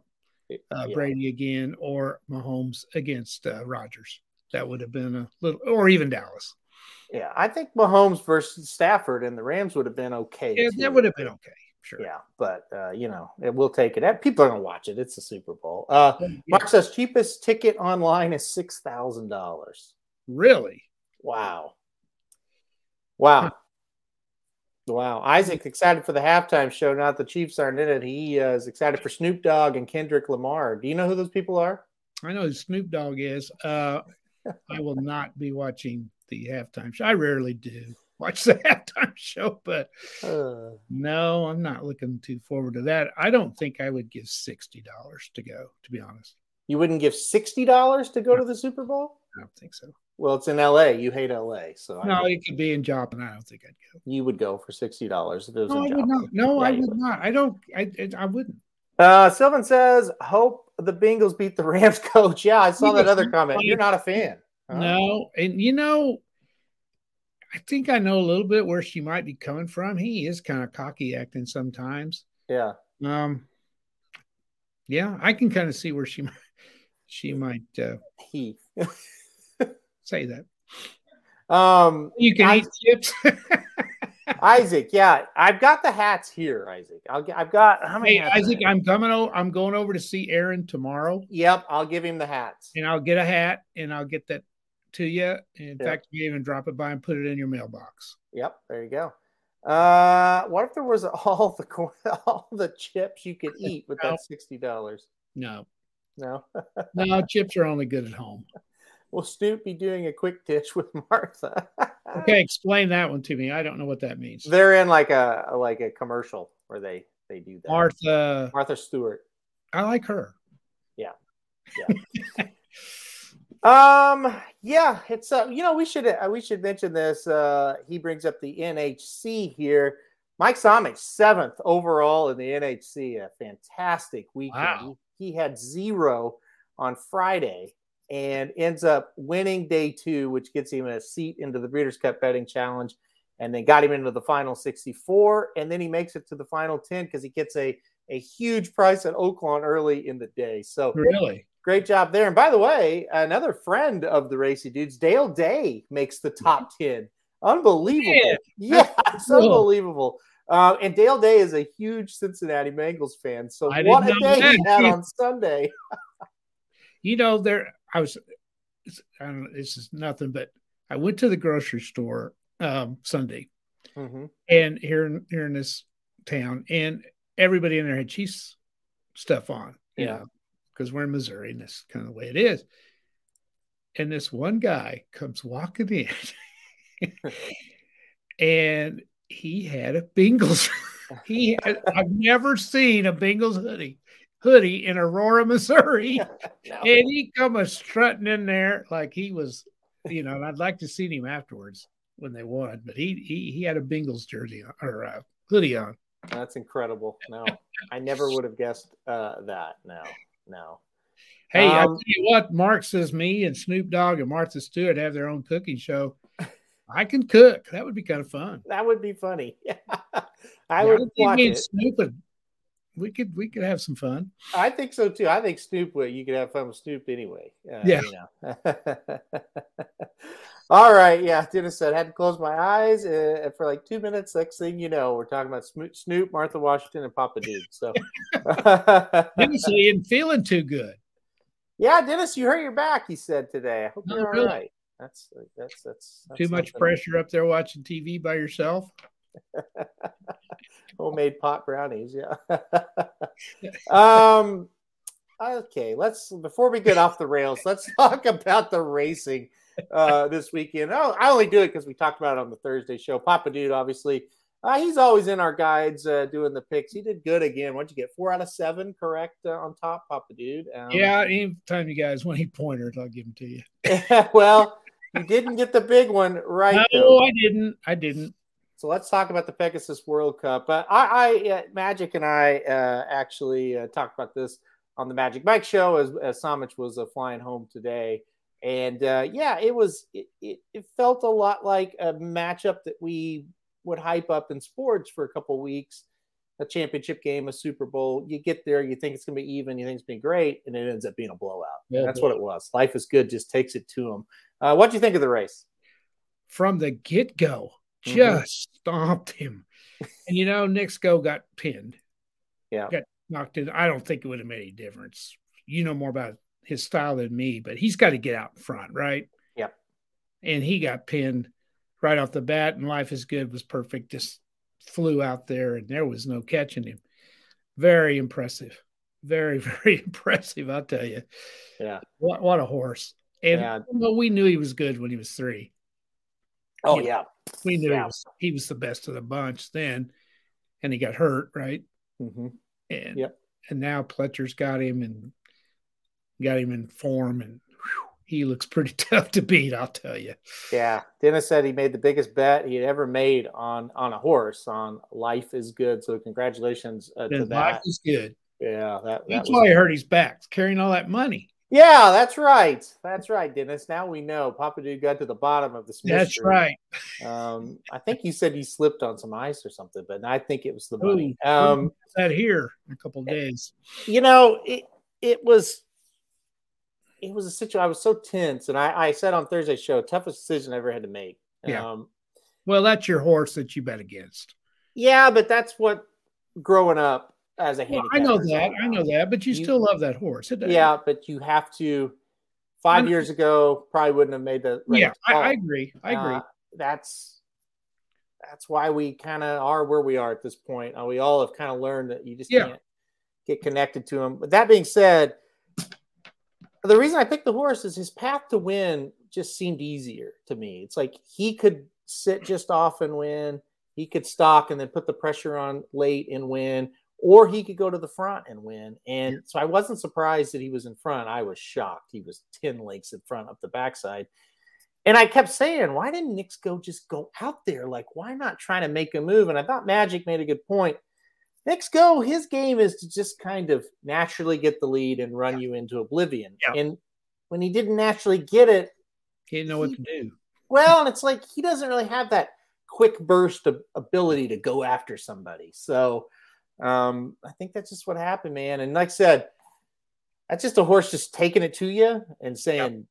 yeah. Brady again, or Mahomes against uh, Rodgers. That would have been a little, or even Dallas. Yeah, I think Mahomes versus Stafford and the Rams would have been okay. Yeah, that would have been okay. Sure. Yeah, but uh, you know, it, we'll take it. People are gonna watch it. It's a Super Bowl. Uh, yeah. Mark says cheapest ticket online is six thousand dollars. Really? Wow. Wow. Wow. Wow. Isaac excited for the halftime show. Not the Chiefs aren't in it. He uh, is excited for Snoop Dogg and Kendrick Lamar. Do you know who those people are? I know who Snoop Dogg is. Uh, I will not be watching the halftime show. I rarely do watch the (laughs) halftime show, but uh, no, I'm not looking too forward to that. I don't think I would give sixty dollars to go. To be honest, you wouldn't give sixty dollars to go to the Super Bowl? I don't think so. Well, it's in L.A. You hate L.A., so no, it could be in Joplin. I don't think I'd go. You would go for sixty dollars if it was no, in I Joplin. would not. No, yeah, I would, would not. I don't. I I wouldn't. Uh, Sylvan says, "Hope the Bengals beat the (laughs) Rams." Coach, yeah, I saw that other comment. You're not a fan. Huh? No, and you know, I think I know a little bit where she might be coming from. He is kind of cocky acting sometimes. Yeah. Um. Yeah, I can kind of see where she might. she might uh, he (laughs) say that. Um, you can I, eat chips. (laughs) Isaac, yeah, I've got the hats here, Isaac. I'll, I've got how many? Hey, Isaac, I'm coming. Over, I'm going over to see Aaron tomorrow. Yep, I'll give him the hats, and I'll get a hat, and I'll get that to you. In yep. fact, you even drop it by and put it in your mailbox. Yep, there you go. Uh, what if there was (laughs) all the all the chips you could eat with no. that sixty dollars? No, no, (laughs) no. Chips are only good at home. Will Snoop be doing a quick dish with (laughs) Martha? okay, explain that one to me. I don't know what that means. They're in like a like a commercial where they they do that. Martha Martha Stewart. I like her. Yeah. Yeah. (laughs) um yeah, it's uh you know we should uh, we should mention this uh he brings up the NHC here. Mike Somich, seventh overall in the NHC, a fantastic weekend. Wow. He, he had zero on Friday and ends up winning day two, which gets him a seat into the Breeders' Cup Betting Challenge, and then got him into the final 64. And then he makes it to the final 10 because he gets a, a huge price at Oaklawn early in the day. So, really great job there. And by the way, another friend of the Racy Dudes, Dale Day, makes the top 10. Unbelievable. Yeah, it's cool. unbelievable. Uh, and Dale Day is a huge Cincinnati Bengals fan. So, I what a day that. he had on Sunday. (laughs) you know, there I was, I don't know, this is nothing, but I went to the grocery store um, Sunday, mm-hmm. and here in here in this town, and everybody in there had cheese stuff on, you yeah. because we're in Missouri, and that's kind of the way it is. And this one guy comes walking in, (laughs) and he had a Bengals. (laughs) he had, I've never seen a Bengals hoodie hoodie in Aurora, Missouri, (laughs) (laughs) no. and he come a strutting in there like he was, you know. And I'd like to see him afterwards when they won, but he he he had a Bengals jersey on, or uh, hoodie on. That's incredible. No, (laughs) I never would have guessed uh, that. No, no. Hey, um, I tell you what, Mark says me and Snoop Dogg and Martha Stewart have their own cooking show. I can cook. That would be kind of fun. That would be funny. I yeah, would I watch it. Snoop would we could we could have some fun. I think so too. I think Snoop would. You could have fun with Snoop anyway. Uh, yeah. You know. (laughs) All right. Yeah. Dennis said, I had to close my eyes uh, for like two minutes. Next thing you know, we're talking about Snoop, Martha Washington, and Papa Dude. So (laughs) Dennis (laughs) ain't feeling too good. Yeah, Dennis, you hurt your back. He said today. I hope no, you're really. all right. That's that's that's, that's too much pressure up there watching TV by yourself. Homemade pot brownies, yeah. (laughs) um okay, let's before we get off the rails, let's (laughs) talk about the racing uh this weekend. Oh, I only do it because we talked about it on the Thursday show. Papa Dude, obviously. Uh, he's always in our guides uh, doing the picks. He did good again. What'd you get? Four out of seven, correct? Uh, on top, Papa Dude. Um, yeah, anytime you guys want any pointers, I'll give them to you. (laughs) well, you didn't get the big one right. No, though. I didn't. I didn't. So let's talk about the Pegasus World Cup. Uh, I, I uh, Magic and I uh, actually uh, talked about this on the Magic Mike show as, as Somich was uh, flying home today, and uh, yeah, it was it, it, it, felt a lot like a matchup that we would hype up in sports for a couple weeks. A championship game, a Super Bowl. You get there, you think it's going to be even, you think it's going to be great, and it ends up being a blowout. Yeah, That's what it was. Life is good, just takes it to them. what do you think of the race? From the get go, just mm-hmm. stomped him. And you know, Knicks Go got pinned. Yeah. Got knocked in. I don't think it would have made any difference. You know more about his style than me, but he's got to get out in front, right? Yep. And he got pinned right off the bat, and Life is Good was perfect. Just flew out there, and there was no catching him. Very impressive. Very, (laughs) very impressive, I'll tell you. Yeah. What, what a horse. And Yeah. well, we knew he was good when he was three. Oh Yeah. yeah. We knew Yeah. he, was, he was the best of the bunch then, and he got hurt, right? hmm And Yep. and now Pletcher's got him and got him in form, and whew, he looks pretty (laughs) tough to beat. I'll tell you. Yeah. Dennis said he made the biggest bet he had ever made on on a horse on life is good. So congratulations uh, to His life that. is good. Yeah. That, that That's was why he hurt his back, carrying all that money. Yeah, that's right. That's right, Dennis. Now we know Papa Dude got to the bottom of this That's right. Um, I think you said he slipped on some ice or something, but I think it was the Ooh, money. Um, that here in a couple of days. you know, it it was it was a situation. I was so tense, and I, I said on Thursday's show, toughest decision I ever had to make. Yeah. Um, Well, that's your horse that you bet against. yeah, but that's what growing up as a Well. I know that. I know that. But you, You- still love that horse. Yeah, but you have to. Five I'm- years ago, probably wouldn't have made the right yeah. I. I agree. I agree. Uh, that's that's why we kind of are where we are at this point. Uh, we all have kind of learned that you just Yeah. can't get connected to him. But that being said, the reason I picked the horse is his path to win just seemed easier to me. It's like he could sit just off and win. He could stalk and then put the pressure on late and win, or he could go to the front and win. And so I wasn't surprised that he was in front. I was shocked. He was 10 lengths in front up the backside. And I kept saying, why didn't Knicks Go just go out there? Like, why not try to make a move? And I thought Magic made a good point. Knicks Go, his game is to just kind of naturally get the lead and run you into oblivion. Yeah. And when he didn't naturally get it, He didn't know what to do. well, and it's like he doesn't really have that quick burst of ability to go after somebody. So um, I think that's just what happened, man. And like I said, that's just a horse just taking it to you and saying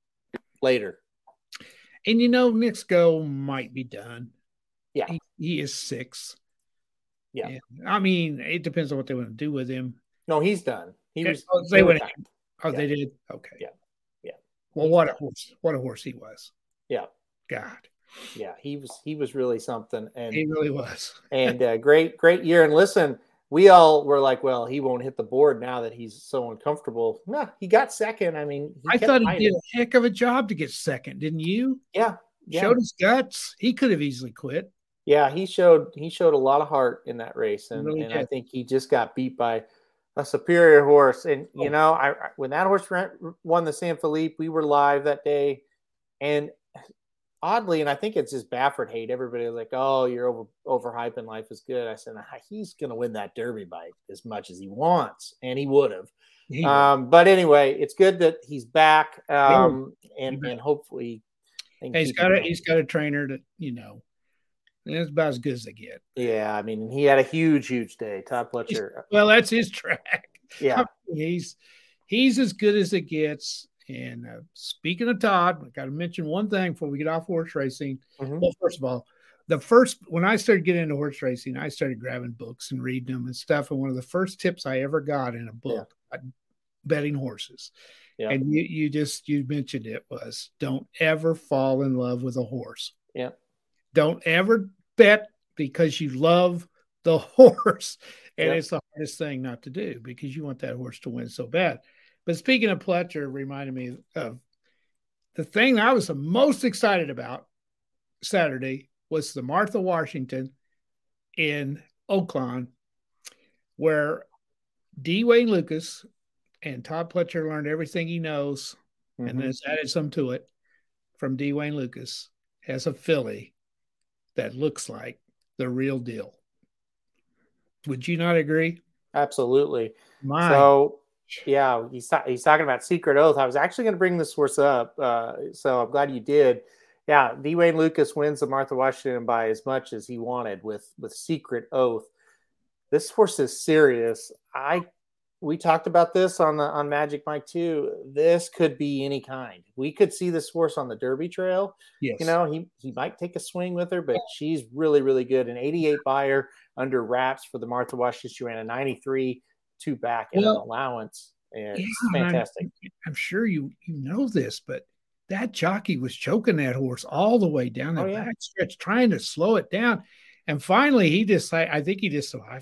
later. And you know, Knicks Go might be done. Yeah. He, he is six. Yeah. And, I mean, it depends on what they want to do with him. No, he's done. He was. oh, they he went-. Oh, Yeah. they did? Okay. Yeah. Yeah. Well, what a horse. What a horse he was. Yeah. God. Yeah, he was. He was really something. And He really was. and (laughs) uh, great, great year. And listen, we all were like, well, he won't hit the board now that he's so uncomfortable. No, he got second. I mean, he I thought he did a heck of a job to get second, didn't you? Yeah, yeah, Showed his guts. He could have easily quit. yeah. He showed he showed a lot of heart in that race, and, really and I think he just got beat by a superior horse. And you Oh. know, I when that horse ran, won the San Felipe, we were live that day, and oddly, and I think it's just Baffert hate. Everybody was like, "Oh, you're over overhyping life is good." I said, "Ah, he's going to win that Derby by as much as he wants, and he would have. Um, but anyway, it's good that he's back, um, and and hopefully he's got a he's got a trainer that you know. It's about as good as they get. Yeah, I mean, he had a huge, huge day. Todd Pletcher. Well, that's his track. Yeah, (laughs) he's he's as good as it gets. And uh, speaking of Todd, I got to mention one thing before we get off horse racing. Mhm. Well, first of all, the first when I started getting into horse racing, I started grabbing books and reading them and stuff. And one of the first tips I ever got in a book, uh, betting horses, Yeah. and you you just you mentioned it was don't ever fall in love with a horse. Yeah. Don't ever bet because you love the (laughs) horse. And Yeah. it's the hardest thing not to do because you want that horse to win so bad. But speaking of Pletcher, it reminded me of the thing I was the most excited about Saturday was the Martha Washington in Oaklawn, where D. Wayne Lukas and Todd Pletcher learned everything he knows and Mhm. has added some to it from D. Wayne Lukas has a filly that looks like the real deal. Would you not agree? absolutely. My So, yeah, he's ta- he's talking about Secret Oath. I was actually going to bring this horse up, uh, so I'm glad you did. Yeah, D. Wayne Lukas wins the Martha Washington by as much as he wanted with with Secret Oath. This horse is serious. I we talked about this on the on Magic Mike too. This could be any kind. We could see this horse on the Derby Trail. yes. You know, he he might take a swing with her, but she's really really good. An 88 Beyer under wraps for the Martha Washington. She ran a 93 two back and an allowance. And it's Yeah, I'm- fantastic. I'm sure you you know this, but that jockey was choking that horse all the way down the Oh, yeah. back stretch, trying to slow it down. And finally, he decided, I think he just said, I, I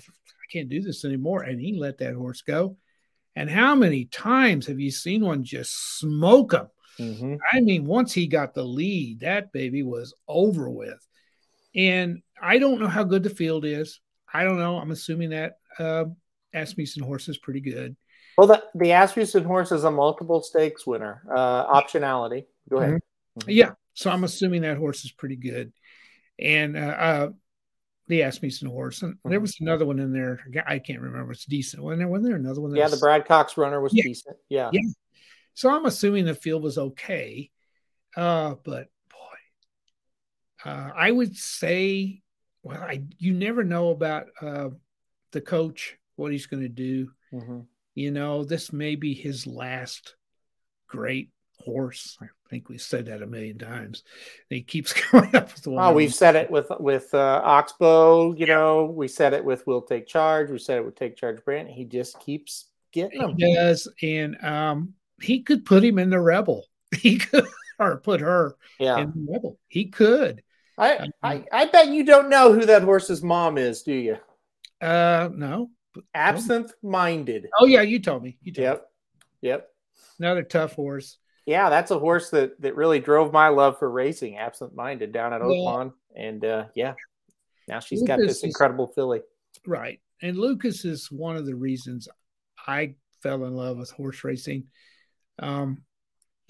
can't do this anymore. And he let that horse go. And how many times have you seen one just smoke him? Mhm. I mean, once he got the lead, that baby was over with. And I don't know how good the field is. I don't know. I'm assuming that uh, Asmussen horse is pretty good. Well, the, the Asmussen horse is a multiple stakes winner. Uh, optionality. Go ahead. Yeah. So I'm assuming that horse is pretty good. And uh, uh, the Asmussen horse. And there was another one in there. I can't remember. It's decent. Wasn't there, wasn't there another one? Yeah, the was- Brad Cox runner was Yeah. decent. Yeah. Yeah. So I'm assuming the field was okay. Uh, but boy, uh, I would say, well, I you never know about uh, the coach, what he's going to do. Mhm. You know, this may be his last great horse. I think we've said that a million times. And he keeps (laughs) coming up with one. Oh, we've said it with with uh, Oxbow. You know, we said it with Will Take Charge. We said it with Take Charge Brand. He just keeps getting them. He does, and um, he could put him in the rebel. (laughs) He could, or put her Yeah. in the rebel. He could. I, I I bet you don't know who that horse's mom is, do you? Uh, no. Absinthe Minded. Oh yeah, you told me. You told me. Yep. Yep. Another tough horse. Yeah, that's a horse that that really drove my love for racing. Absinthe Minded down at Yeah. Oaklawn, and uh, yeah, now she's got Lukas this is- incredible filly. Right. And Lukas is one of the reasons I fell in love with horse racing. Um,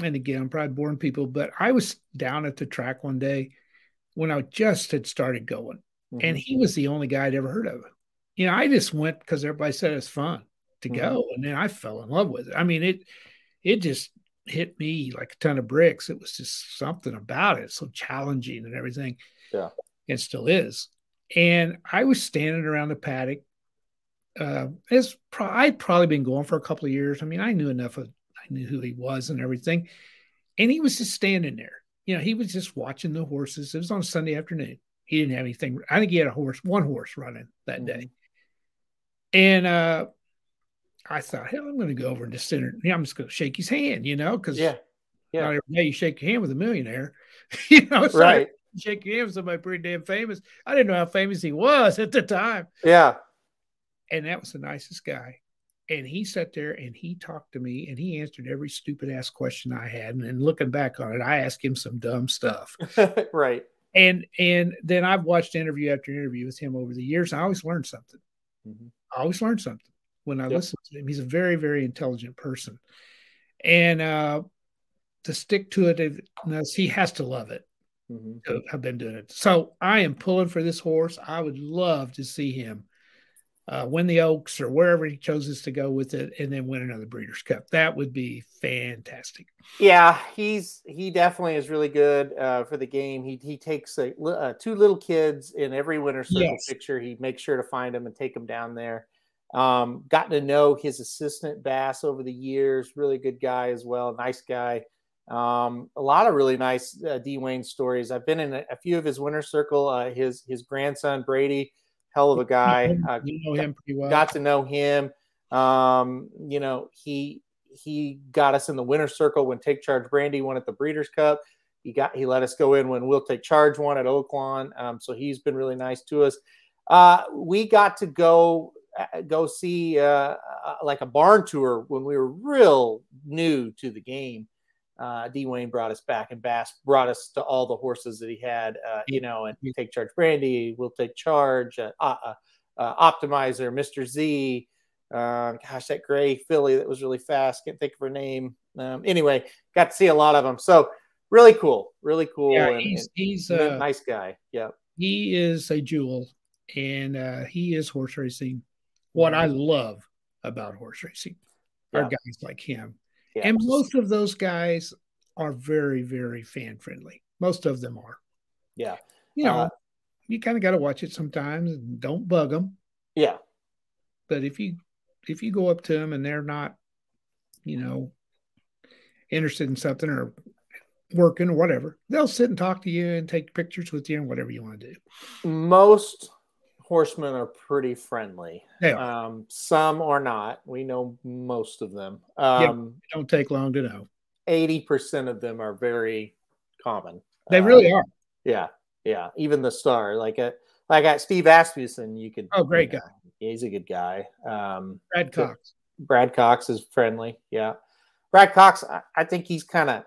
and again, I'm probably boring people, but I was down at the track one day when I just had started going, and Mhm. he was the only guy I'd ever heard of. You know, I just went because everybody said it's fun to Mhm. go, and then I fell in love with it. I mean, it it just hit me like a ton of bricks. It was just something about it, so challenging and everything. Yeah. it still is. And I was standing around the paddock. Uh, it's pro- I'd probably been going for a couple of years. I mean, I knew enough of, I knew who he was and everything. And he was just standing there. You know, he was just watching the horses. It was on Sunday afternoon. He didn't have anything. I think he had a horse, one horse running that Mhm. day. And uh, I thought, hell, I'm going to go over and just sit. Yeah, I'm just going to shake his hand, you know, because Yeah. yeah. not every day you shake your hand with a millionaire. (laughs) you know, so Right. (laughs) shake your hand with somebody pretty damn famous. I didn't know how famous he was at the time. Yeah. And that was the nicest guy. And he sat there and he talked to me and he answered every stupid ass question I had. And then looking back on it, I asked him some dumb stuff. (laughs) right. And and then I've watched interview after interview with him over the years. I always learned something. Mhm. I always learn something when I Yep. listen to him. He's a very, very intelligent person. And uh to stick to it, he has to love it. Mhm. to have been doing it. So I am pulling for this horse. I would love to see him uh, win the Oaks or wherever he chooses to go with it, and then win another Breeders' Cup. That would be fantastic. Yeah, he's he definitely is really good uh, for the game. He he takes a, uh, two little kids in every winter circle Yes. picture. He makes sure to find them and take them down there. Um, gotten to know his assistant Bass over the years. Really good guy as well. Nice guy. Um, a lot of really nice uh, D Wayne stories. I've been in a, a few of his winter circle. Uh, his his grandson Brady, hell of a guy. Uh, you know him pretty well. got to know him. Um, you know, he he got us in the winner circle when Take Charge Brandy won at the Breeders' Cup. He got he let us go in when Will Take Charge won at Oaklawn. Um, so he's been really nice to us. Uh, we got to go uh, go see uh, uh, like a barn tour when we were real new to the game. Uh, D. Wayne brought us back, and Bass brought us to all the horses that he had. Uh, you know, and Take Charge Brandy, Will Take Charge, uh, uh, uh, Optimizer, Mr. Z. Um, gosh, that gray filly that was really fast. Can't think of her name. Um, anyway, got to see a lot of them. So really cool, really cool. yeah, and, he's he's and uh, nice guy. Yeah. he is a jewel, and uh, he is horse racing. What I love about horse racing are Yeah. guys like him. Yeah. And most of those guys are very, very fan friendly. Most of them are. Yeah. You know, Uh, you kind of got to watch it sometimes and don't bug them. yeah. But if you if you go up to them and they're not, you know, interested in something or working or whatever, they'll sit and talk to you and take pictures with you and whatever you want to do. Most horsemen are pretty friendly. Um, some are not. We know most of them. Um, don't take long to know. 80% of them are very common. They Uh, really are. Yeah, yeah. Even the star, like a I got Steve Asmussen. You could. Oh, great you know, guy. He's a good guy. Um, Brad Cox. Brad Cox is friendly. Yeah, Brad Cox. I, I think he's kind of.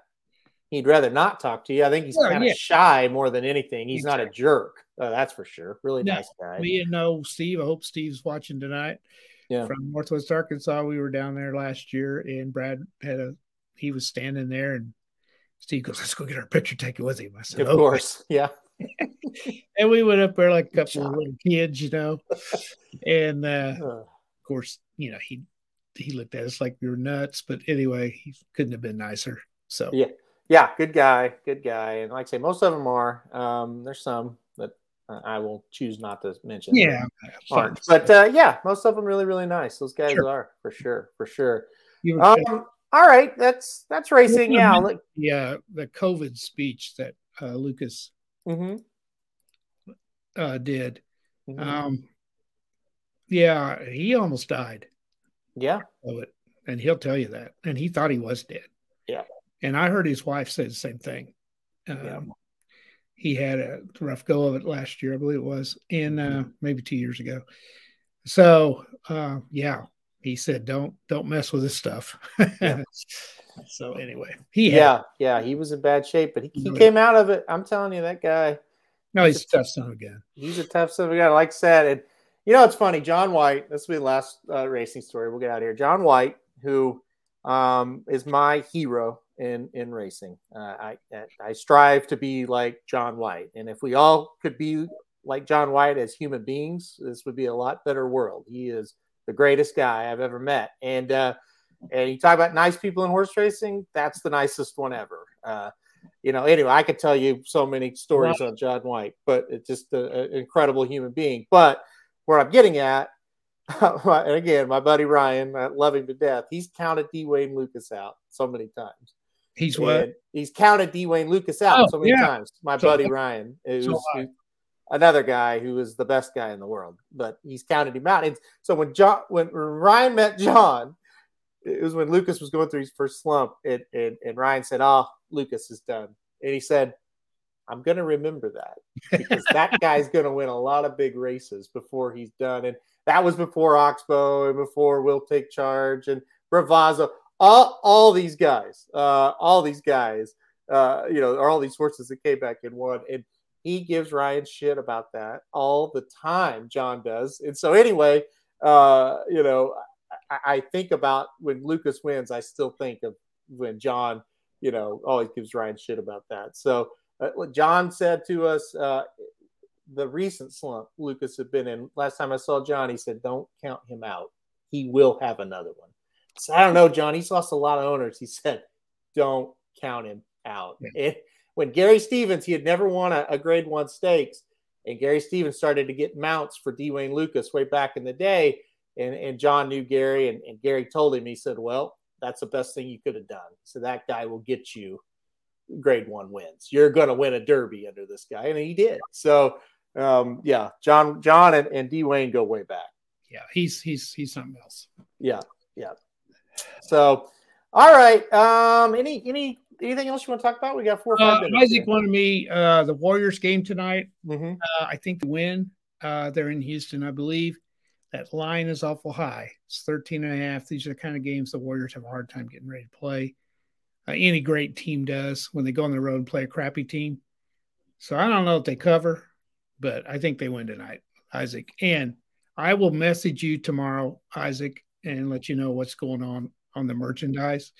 He'd rather not talk to you. I think he's Well, kind of yeah. shy more than anything. He's not a jerk. Uh, that's for sure. Really No, nice guy. We didn't know Steve. I hope Steve's watching tonight. Yeah. From Northwest Arkansas, we were down there last year, and Brad had a. He was standing there, and Steve goes, "Let's go get our picture taken with him." I said, Of "Okay." course. Yeah. (laughs) And we went up there like a couple of little kids, you know. And uh, (laughs) of course, you know, he he looked at us like we were nuts, but anyway, he couldn't have been nicer. So Yeah. yeah, good guy, good guy, and like I say, most of them are. Um, there's some I will choose not to mention. yeah, aren't. But uh, yeah, most of them really, really nice. Those guys Sure. are for sure, for sure. Um, all right, that's that's racing. Yeah. Look, the uh, the COVID speech that uh, Lukas mhm, uh, did. mhm. Um, yeah, he almost died yeah, of it, and he'll tell you that. And he thought he was dead. Yeah. And I heard his wife say the same thing. Um, Yeah. He had a rough go of it last year, I believe it was, and uh, maybe two years ago. So, uh, yeah, he said, "Don't don't mess with this stuff." Yeah. (laughs) so anyway, he had, yeah, yeah. He was in bad shape, but he, he came out of it. I'm telling you, that guy. no, he's a tough son of a gun. He's a tough son of a guy. Like I said, and you know it's funny. John White. This will be the last uh, racing story. We'll get out of here. John White, who um, is my hero in in racing. Uh, I I strive to be like John White, and if we all could be like John White as human beings, this would be a lot better world. He is the greatest guy I've ever met, and uh, and you talk about nice people in horse racing. That's the nicest one ever. Uh, you know, anyway, I could tell you so many stories on John White, but it's just an incredible human being. But where I'm getting at, (laughs) and again, my buddy Ryan, I love him to death. He's counted D. Wayne Lukas out so many times. He's what? He's counted D. Wayne Lukas out Oh, so many yeah. times. My So- buddy Ryan, who's, so another guy who is the best guy in the world, but he's counted him out. And so when John, when Ryan met John, it was when Lukas was going through his first slump, and, and, and Ryan said, "Oh, Lukas is done," and he said, "I'm going to remember that because (laughs) that guy's going to win a lot of big races before he's done." And that was before Oxbow and before Will Take Charge and Bravazo. All, all these guys, uh, all these guys, uh, you know, are all these horses that came back and won. And he gives Ryan shit about that all the time. John does. And so anyway, uh, you know, I, I think about when Lukas wins, I still think of when John, you know, always gives Ryan shit about that. So uh, what John said to us, uh, the recent slump Lukas had been in. Last time I saw John, he said, "Don't count him out. He will have another one." So I don't know, John. He's lost a lot of owners. He said, "Don't count him out." Yeah. And when Gary Stevens, he had never won a, a Grade One stakes, and Gary Stevens started to get mounts for D. Wayne Lukas way back in the day, and, and John knew Gary, and, and Gary told him, he said, "Well, that's the best thing you could have done." So that guy will get you grade one wins. You're going to win a derby under this guy, and he did. So, um, yeah, John, John, and, and D Wayne go way back. Yeah, he's he's he's something else. Yeah, yeah. So, all right. Um, any any anything else you want to talk about? We got four or five Uh, minutes. Isaac wanted me uh, the Warriors game tonight. hmm Uh, I think the win. Uh, they're in Houston, I believe. That line is awful high. It's 13 and a half. These are the kind of games the Warriors have a hard time getting ready to play. Uh, any great team does when they go on the road and play a crappy team. So I don't know if they cover, but I think they win tonight, Isaac. And I will message you tomorrow, Isaac, and let you know what's going on on the merchandise.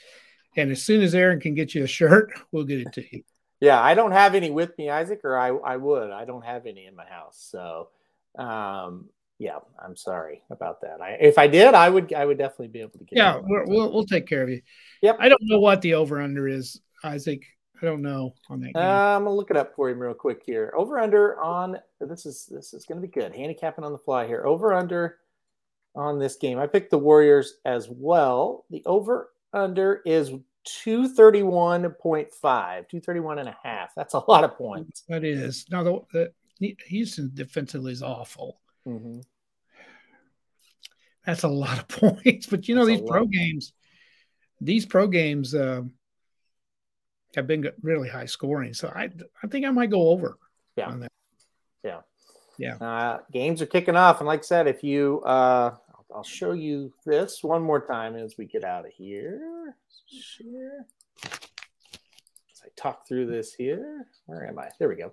And as soon as Aaron can get you a shirt, (laughs) we'll get it to you. Yeah, I don't have any with me, Isaac, or I I would. I don't have any in my house. So, um, yeah, I'm sorry about that. I if I did, I would I would definitely be able to get. Yeah, we're, we'll we'll take care of you. Yep. I don't know what the over under is, Isaac. I don't know on that game. Uh, I'm gonna look it up for him real quick here. Over under on this is this is gonna be good. Handicapping on the fly here. Over under on this game. I picked the Warriors as well. The over under is 231.5, 231 and a half. That's a lot of points. that is now the, the Houston defensively is awful. Mhm. That's a lot of (laughs) points. But you know That's these pro games, these pro games um, have been really high scoring. So I I think I might go over. Yeah. on that. Yeah. Uh, games are kicking off, and like I said, if you, uh, I'll show you this one more time as we get out of here. Share. As I talk through this here, where am I? There we go.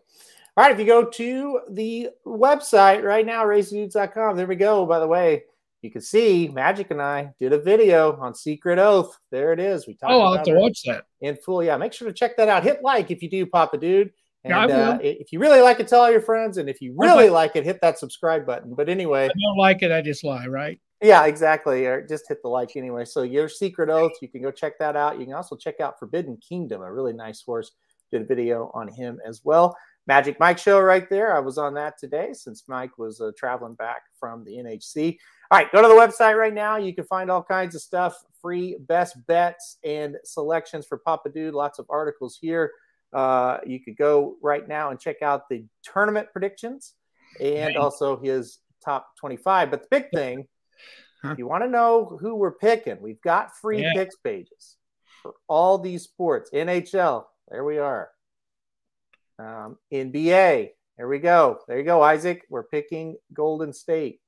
All right, if you go to the website right now, racedudes.com, there we go. By the way, you can see Magic and I did a video on Secret Oath. There it is. We talked about it. Oh, I'll have to watch that. in full. Yeah, make sure to check that out. Hit like if you do, Papa Dude. And Yeah, I will. uh, if you really like it, tell all your friends. And if you really like it, hit that subscribe button. But anyway, if I don't like it, I just lie, right? Yeah, exactly. Or just hit the like anyway. So your secret oath, you can go check that out. You can also check out Forbidden Kingdom, a really nice horse. Did a video on him as well. Magic Mike show right there. I was on that today since Mike was uh, traveling back from the NHC. All right, go to the website right now. You can find all kinds of stuff, free best bets and selections for Papa Dude. Lots of articles here. Uh, you could go right now and check out the tournament predictions and also his top 25. But the big thing? If you want to know who we're picking, we've got free Yeah. picks pages for all these sports. NHL, there we are. Um, NBA, there we go. There you go, Isaac. We're picking Golden State.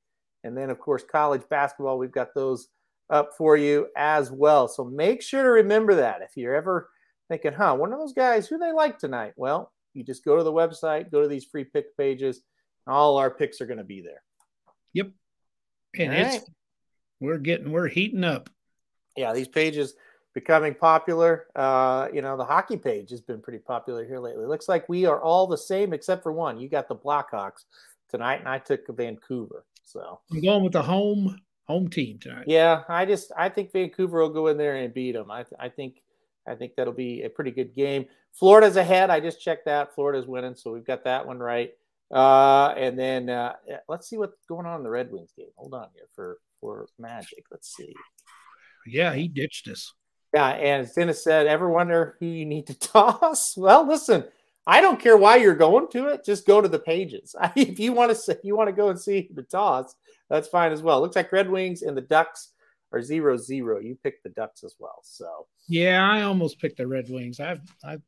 And then, of course, college basketball, we've got those up for you as well. So make sure to remember that if you're ever thinking, huh, one of those guys, who they like tonight? Well, you just go to the website, go to these free pick pages. All our picks are going to be there. Yep. And All it's right. We're getting we're heating up. yeah, these pages becoming popular. Uh, you know, the hockey page has been pretty popular here lately. Looks like we are all the same except for one. You got the Blackhawks tonight, and I took Vancouver. So I'm going with the home home team tonight. yeah, I just I think Vancouver will go in there and beat them. I I think I think that'll be a pretty good game. Florida's ahead. I just checked that. Florida's winning, so we've got that one right. Uh, and then uh, let's see what's going on in the Red Wings game. Hold on here for for Magic. Let's see. Yeah, he ditched us. Yeah, and as Dennis said, ever wonder who you need to (laughs) toss? Well, listen, I don't care why you're going to it. Just go to the pages. (laughs) if you want to say you want to go and see the toss, that's fine as well. Looks like Red Wings and the Ducks are zero zero. You picked the Ducks as well. So Yeah, I almost picked the Red Wings. I've I've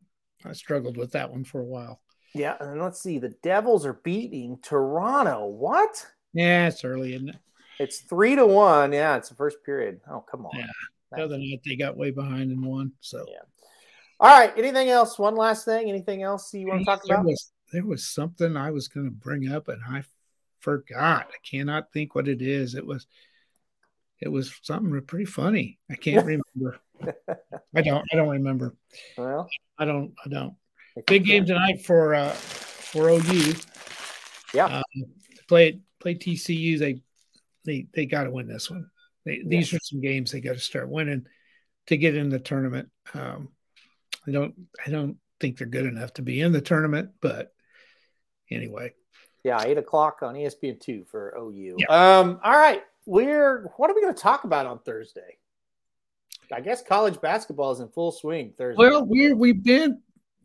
I struggled with that one for a while. yeah, and let's see. The Devils are beating Toronto. What? Yeah, it's early, isn't it? It's three to one. Yeah, it's the first period. Oh, come on. Yeah. The other night they got way behind and won. So Yeah. All right. Anything else? One last thing. Anything else you want to talk there about? was there was something I was going to bring up and I forgot. I cannot think what it is. It was it was something pretty funny. I can't (laughs) remember. I don't I don't remember. Well, I don't I don't. Big game tonight for uh for OU. Yeah. Uh, play play TCU. They they they got to win this one. They, These are some games they got to start winning to get in the tournament. Um, I don't I don't think they're good enough to be in the tournament, but anyway, Yeah, eight o'clock on ESPN two for OU. Um, all right, we're what are we going to talk about on Thursday? I guess college basketball is in full swing Thursday. well we we've been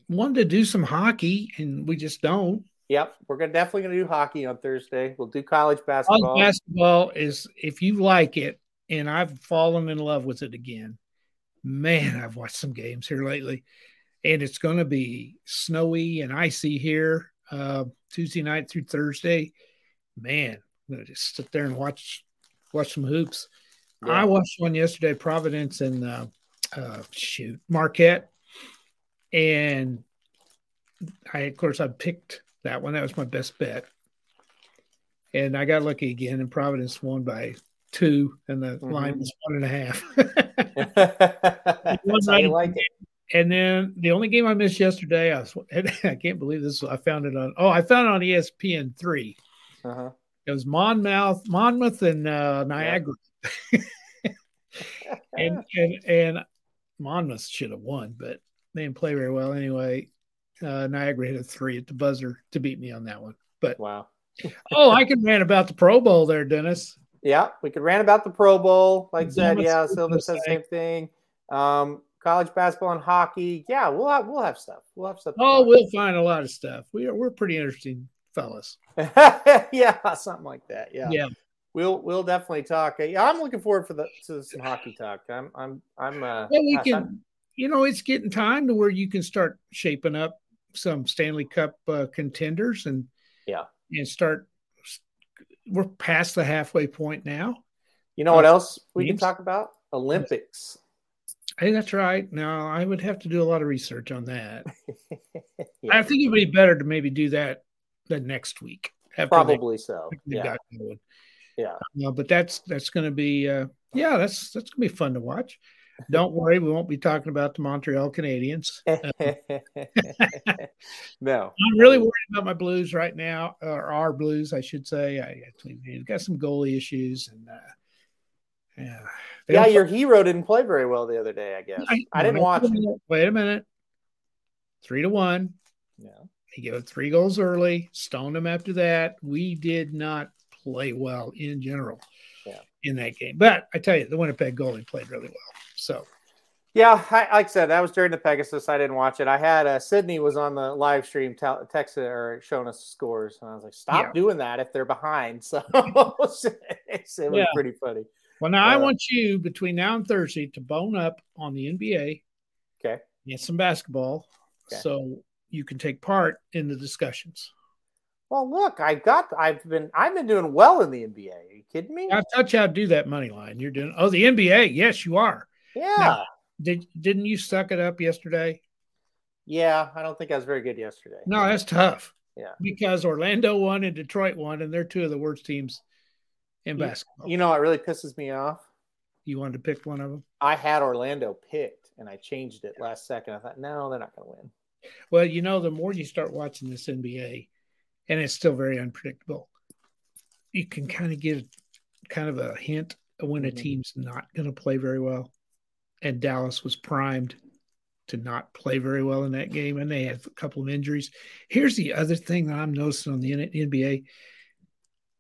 wanting to do some hockey and we just don't. Yep, we're gonna definitely going to do hockey on Thursday. We'll do college basketball. College basketball is if you like it, and I've fallen in love with it again. Man, I've watched some games here lately, and it's going to be snowy and icy here uh, Tuesday night through Thursday. Man, I'm going to just sit there and watch watch some hoops. Yeah. I watched one yesterday, Providence and uh, uh, shoot Marquette, and I of course I picked that one. That was my best bet, and I got lucky again. And Providence won by two, and the Mhm. line was one and a half. (laughs) You like it. and then the only game I missed yesterday, I, was, (laughs) I can't believe this. I found it on. Oh, I found it on ESPN three. Uh-huh. It was Monmouth, Monmouth, and uh, Niagara. (laughs) and and and Monmouth should have won, but they didn't play very well anyway. Uh, Niagara hit a three at the buzzer to beat me on that one. But Wow. (laughs) oh, I can rant about the Pro Bowl there, Dennis. Yeah, we could rant about the Pro Bowl. Like I said, yeah, Silva said the same thing. Um, college basketball and hockey. Yeah, we'll have we'll have stuff. We'll have stuff. Oh, we'll find a lot of stuff. We are we're pretty interesting fellas. (laughs) yeah, something like that. Yeah. Yeah. We'll we'll definitely talk. Yeah, I'm looking forward for the to some hockey talk. I'm I'm I'm uh Well, we can, I'm- you know, it's getting time to where you can start shaping up some Stanley Cup uh, contenders and Yeah. and start we're past the halfway point now. You know what else we can talk about? Olympics. Hey, that's right. Now I would have to do a lot of research on that. (laughs) yeah. I think it would be better to maybe do that the next week. Probably they, so. Yeah. Yeah. Uh, but that's that's going to be uh, yeah that's that's going to be fun to watch. Don't worry, we won't be talking about the Montreal Canadiens. (laughs) no, (laughs) I'm really worried about my Blues right now, or our Blues, I should say. I actually got some goalie issues, and uh, yeah, yeah, your hero didn't play very well the other day. I guess I, I didn't watch. A minute, wait a minute, three to one. Yeah, he gave up three goals early, stoned him after that. We did not play well in general. In that game, but I tell you, the Winnipeg goalie played really well. So, yeah, I, like I said, that was during the Pegasus. I didn't watch it. I had uh, Sydney was on the live stream te- texting or showing us scores, and I was like, "Stop yeah. doing that if they're behind." (laughs) So it was yeah. pretty funny. Well, now uh, I want you between now and Thursday to bone up on the NBA. Okay. Get some basketball, okay. so you can take part in the discussions. Well, look, I got. I've been. I've been doing well in the NBA. Are you kidding me? I taught you to do that money line. You're doing. Oh, the NBA. Yes, you are. Yeah. Now, did didn't you suck it up yesterday? Yeah, I don't think I was very good yesterday. No, that's tough. Yeah. Because Orlando won and Detroit won, and they're two of the worst teams in you, basketball. You know what really pisses me off? You wanted to pick one of them? I had Orlando picked and I changed it last second. I thought, no, they're not going to win. Well, you know, the more you start watching this NBA, and it's still very unpredictable, you can kind of get kind of a hint of when a mm-hmm. team's not going to play very well and Dallas was primed to not play very well in that game, and they had a couple of injuries. Here's the other thing that I'm noticing on the NBA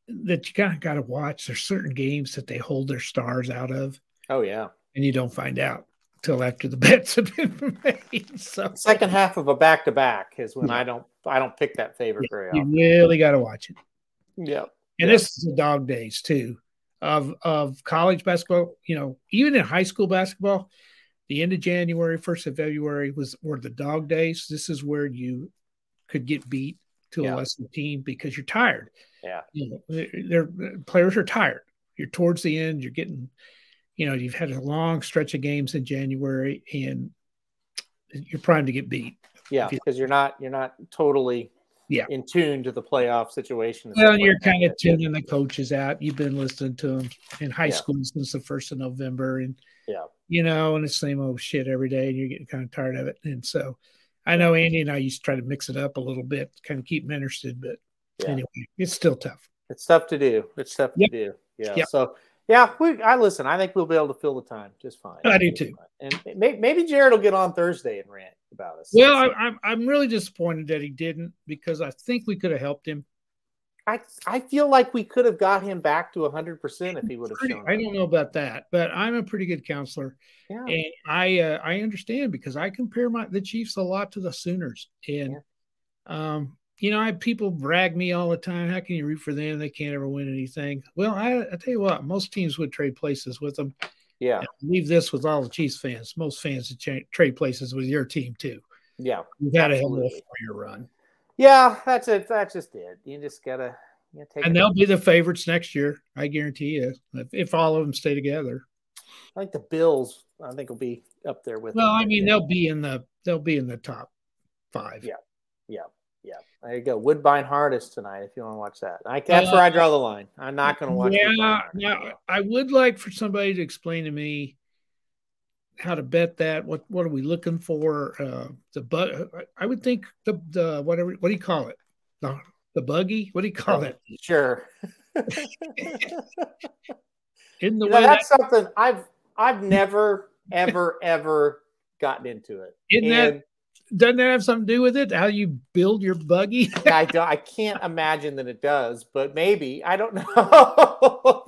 that you kind of got to watch. There's certain games that they hold their stars out of. Oh yeah, and you don't find out till after the (laughs) bets have been made. So second half of a back to back is when yeah. I don't I don't pick that favorite yeah, very often. You really got to watch it. Yeah, and this is the dog days too of of college basketball. You know, even in high school basketball, the end of January, first of February was were the dog days. This is where you could get beat to yeah. a lesser team because you're tired. Yeah, you know, their players are tired. You're towards the end. You're getting, you know, you've had a long stretch of games in January, and you're primed to get beat. Yeah, because you're not you're not totally yeah in tune to the playoff situation. Well, you're kind of tuning the coaches out. You've been listening to them in high yeah. school since the first of November, and yeah, you know, and the same old shit every day, and you're getting kind of tired of it. And so, I know Andy and I used to try to mix it up a little bit, kind of keep them interested, but yeah. anyway, it's still tough. It's tough to do. It's tough yep. to do. Yeah. Yep. So yeah, we. I listen. I think we'll be able to fill the time just fine. I do too. And maybe Jared will get on Thursday and rant about us. Well, I, I'm I'm really disappointed that he didn't because I think we could have helped him. I I feel like we could have got him back to 100 percent if he would have pretty, shown. I don't know about that, but I'm a pretty good counselor, yeah. and I uh, I understand because I compare my the Chiefs a lot to the Sooners, and yeah. um you know, I people brag me all the time. How can you root for them? They can't ever win anything. Well, I, I tell you what, most teams would trade places with them. Yeah. leave this with all the Chiefs fans. Most fans would trade places with your team too. Yeah. You got to have a for your run. Yeah, that's it. That's just it. You just gotta. You take and they'll be the favorites next year. I guarantee you. If, if, all of them stay together. I think the Bills. I think will be up there with. Well, I mean, they'll be in the they'll be in the top five. Yeah. Yeah. There you go. Woodbine Harness tonight if you want to watch that. I, that's uh, where I draw the line. I'm not going to watch. It. Yeah, now I would like for somebody to explain to me how to bet that. What what are we looking for? Uh, the but I would think the the whatever what do you call it? The the buggy. What do you call it? (laughs) Sure. In the you way know, that's that, something I've I've never ever ever gotten into it. Isn't and, that doesn't that have something to do with it? How you build your buggy? (laughs) I, don't. I can't imagine that it does, but maybe I don't know. (laughs) oh,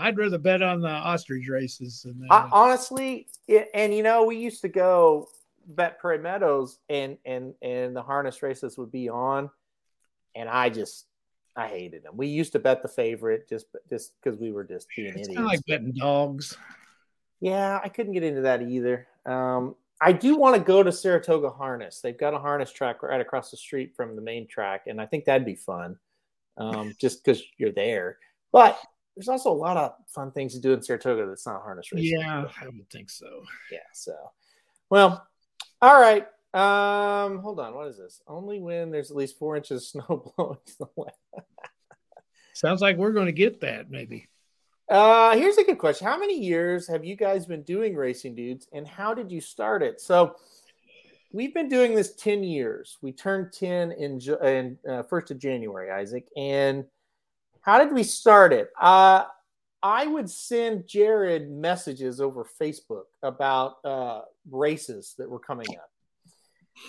I'd rather bet on the ostrich races. Than I, honestly, it, and you know, we used to go bet Prairie Meadows, and and and the harness races would be on, and I just I hated them. We used to bet the favorite just just because we were just being it's idiots. Kind of like betting dogs. Yeah, I couldn't get into that either. Um, I do want to go to Saratoga Harness. They've got a harness track right across the street from the main track, and I think that'd be fun. um, (laughs) just because you're there. But there's also a lot of fun things to do in Saratoga that's not harness racing. Yeah, I would think so. Yeah. So, well, all right. Um, hold on. What is this? Only when there's at least four inches of snow (laughs) blowing. Sounds like we're going to get that maybe. Uh, here's a good question. How many years have you guys been doing racing dudes and how did you start it? So we've been doing this 10 years. We turned 10 in, in uh, first of January, Isaac. And how did we start it? Uh, I would send Jared messages over Facebook about uh, races that were coming up.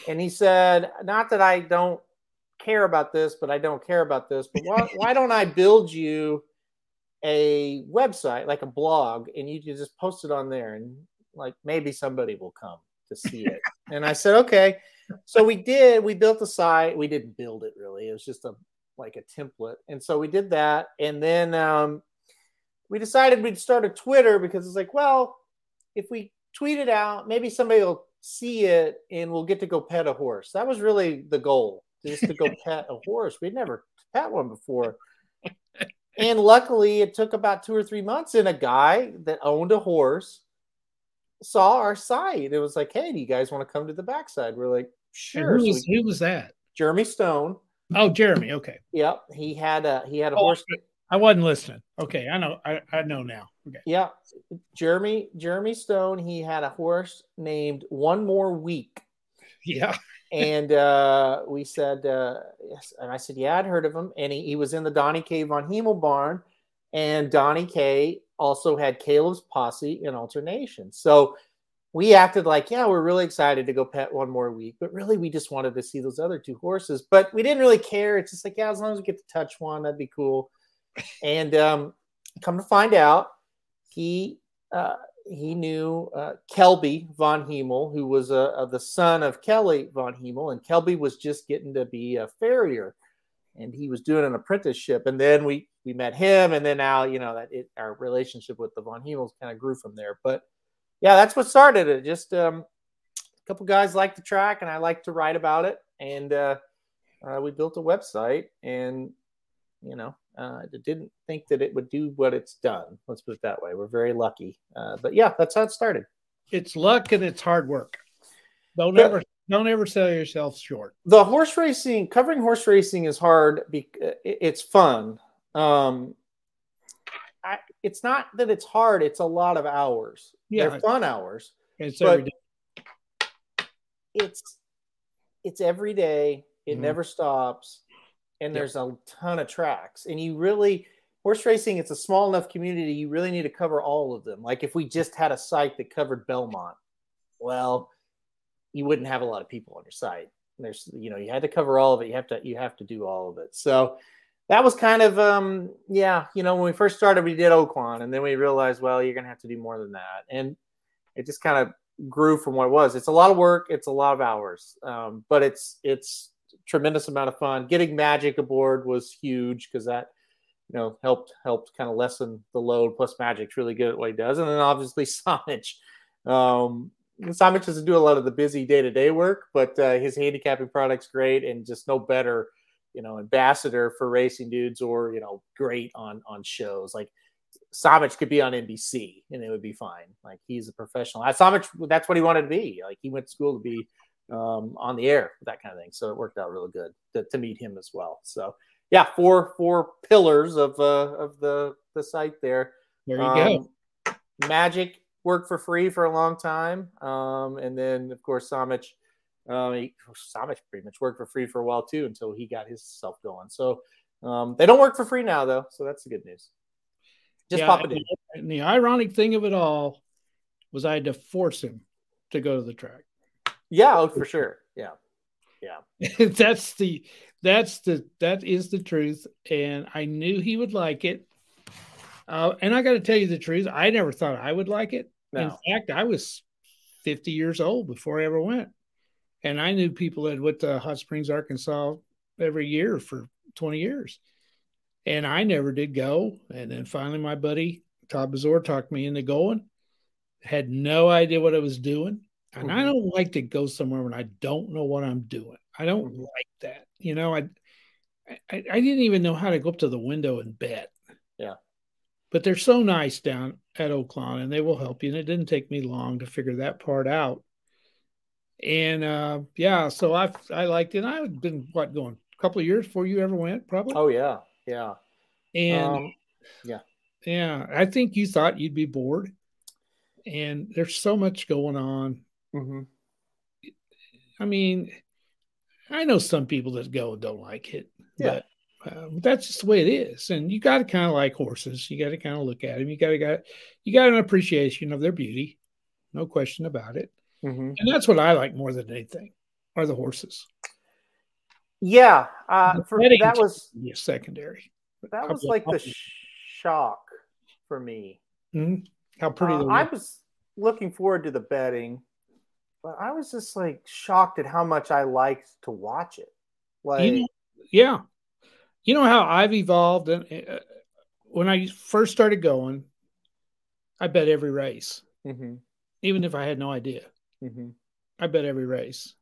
And he said, not that I don't care about this, but I don't care about this, but why, why don't I build you a website, like a blog, and you just post it on there and like maybe somebody will come to see it. (laughs) and I said, okay. So we did, we built the site. We didn't build it really. It was just a like a template. And so we did that. And then um, we decided we'd start a Twitter because it's like, well, if we tweet it out, maybe somebody will see it and we'll get to go pet a horse. That was really the goal, just to go (laughs) pet a horse. We'd never pet one before. And luckily, it took about two or three months, and a guy that owned a horse saw our site. It was like, "Hey, do you guys want to come to the backside?" We're like, "Sure." Who was, so we, who was that? Jeremy Stone. Oh, Jeremy. Okay. Yep, he had a he had a oh, horse. I wasn't listening. Okay, I know. I, I know now. Okay. Yeah, Jeremy Jeremy Stone. He had a horse named One More Week. (laughs) Yeah. And uh, we said uh, yes, and I said, yeah, I'd heard of him, and he, he was in the Donnie K von Hemel barn, and Donnie K also had Caleb's posse in alternation. So we acted like, yeah, we're really excited to go pet one more week, but really we just wanted to see those other two horses. But we didn't really care. It's just like, yeah, as long as we get to touch one, that'd be cool. And um, come to find out, he uh, he knew uh, Kelby von Hemel, who was uh, uh, the son of Kelly von Hemel, and Kelby was just getting to be a farrier, and he was doing an apprenticeship. And then we we met him, and then now you know that it, our relationship with the von Hemels kind of grew from there. But yeah, that's what started it. Just um, a couple guys like the track, and I like to write about it, and uh, uh, we built a website, and you know uh, didn't think that it would do what it's done. Let's put it that way. We're very lucky. Uh, but yeah, that's how it started. It's luck and it's hard work. Don't but, ever don't ever sell yourself short. The horse racing, covering horse racing is hard. Be, it's fun. Um, I, it's not that it's hard. It's a lot of hours. Yeah, They're fun hours. It's every day. It's it's every day. It mm-hmm. never stops and yep. there's a ton of tracks and you really horse racing it's a small enough community you really need to cover all of them. Like if we just had a site that covered belmont well you wouldn't have a lot of people on your site. There's you know you had to cover all of it. You have to you have to do all of it. So that was kind of um yeah you know when we first started we did oaklawn and then we realized well you're gonna have to do more than that. And it just kind of grew from what it was. It's a lot of work. It's a lot of hours. Um, but it's it's tremendous amount of fun. Getting Magic aboard was huge because that you know helped helped kind of lessen the load. Plus, Magic's really good at what he does, and then obviously (laughs) Samich. Um, Samich doesn't do a lot of the busy day to day work, but uh, his handicapping product's great, and just no better, you know, ambassador for racing dudes, or you know, great on on shows like. Samich could be on NBC and it would be fine. Like he's a professional. Samich, that's what he wanted to be. Like he went to school to be um, on the air, that kind of thing. So it worked out really good to, to meet him as well. So yeah, four four pillars of uh, of the the site there. There you um, go. Magic worked for free for a long time, um, and then of course Samich. Um, he, Samich pretty much worked for free for a while too until he got his stuff going. So um, they don't work for free now though, so that's the good news. Just yeah, pop it in. And the ironic thing of it all was I had to force him to go to the track. Yeah, oh, for sure. Yeah. Yeah. (laughs) that's the that's the that is the truth. And I knew he would like it. Uh, and I got to tell you the truth, I never thought I would like it. No. In fact, I was 50 years old before I ever went. And I knew people that went to Hot Springs, Arkansas every year for 20 years. And I never did go. And then finally, my buddy Todd Bazor talked me into going. Had no idea what I was doing. And mm-hmm. I don't like to go somewhere when I don't know what I'm doing. I don't mm-hmm. like that. You know, I I, I didn't even know how to go up to the window and bet. Yeah. But they're so nice down at Oaklawn and they will help you. And it didn't take me long to figure that part out. And uh, yeah, so I I liked it. I've been what going a couple of years before you ever went, probably. Oh yeah, yeah. And Um, yeah. yeah, I think you thought you'd be bored. And there's so much going on. Mm-hmm. I mean, I know some people that go and don't like it, Yeah. but um, that's just the way it is. And you got to kind of like horses. You got to kind of look at them. You got to got you got an appreciation of their beauty, no question about it. Mm-hmm. And that's what I like more than anything are the horses. Yeah, uh, for, that was secondary. that was like the shock for me. Mhm. How pretty Uh, I was looking forward to the betting, but I was just like shocked at how much I liked to watch it. Like, You know, yeah. You know how I've evolved and uh, when I first started going, I bet every race, mhm, even if I had no idea. mhm. I bet every race.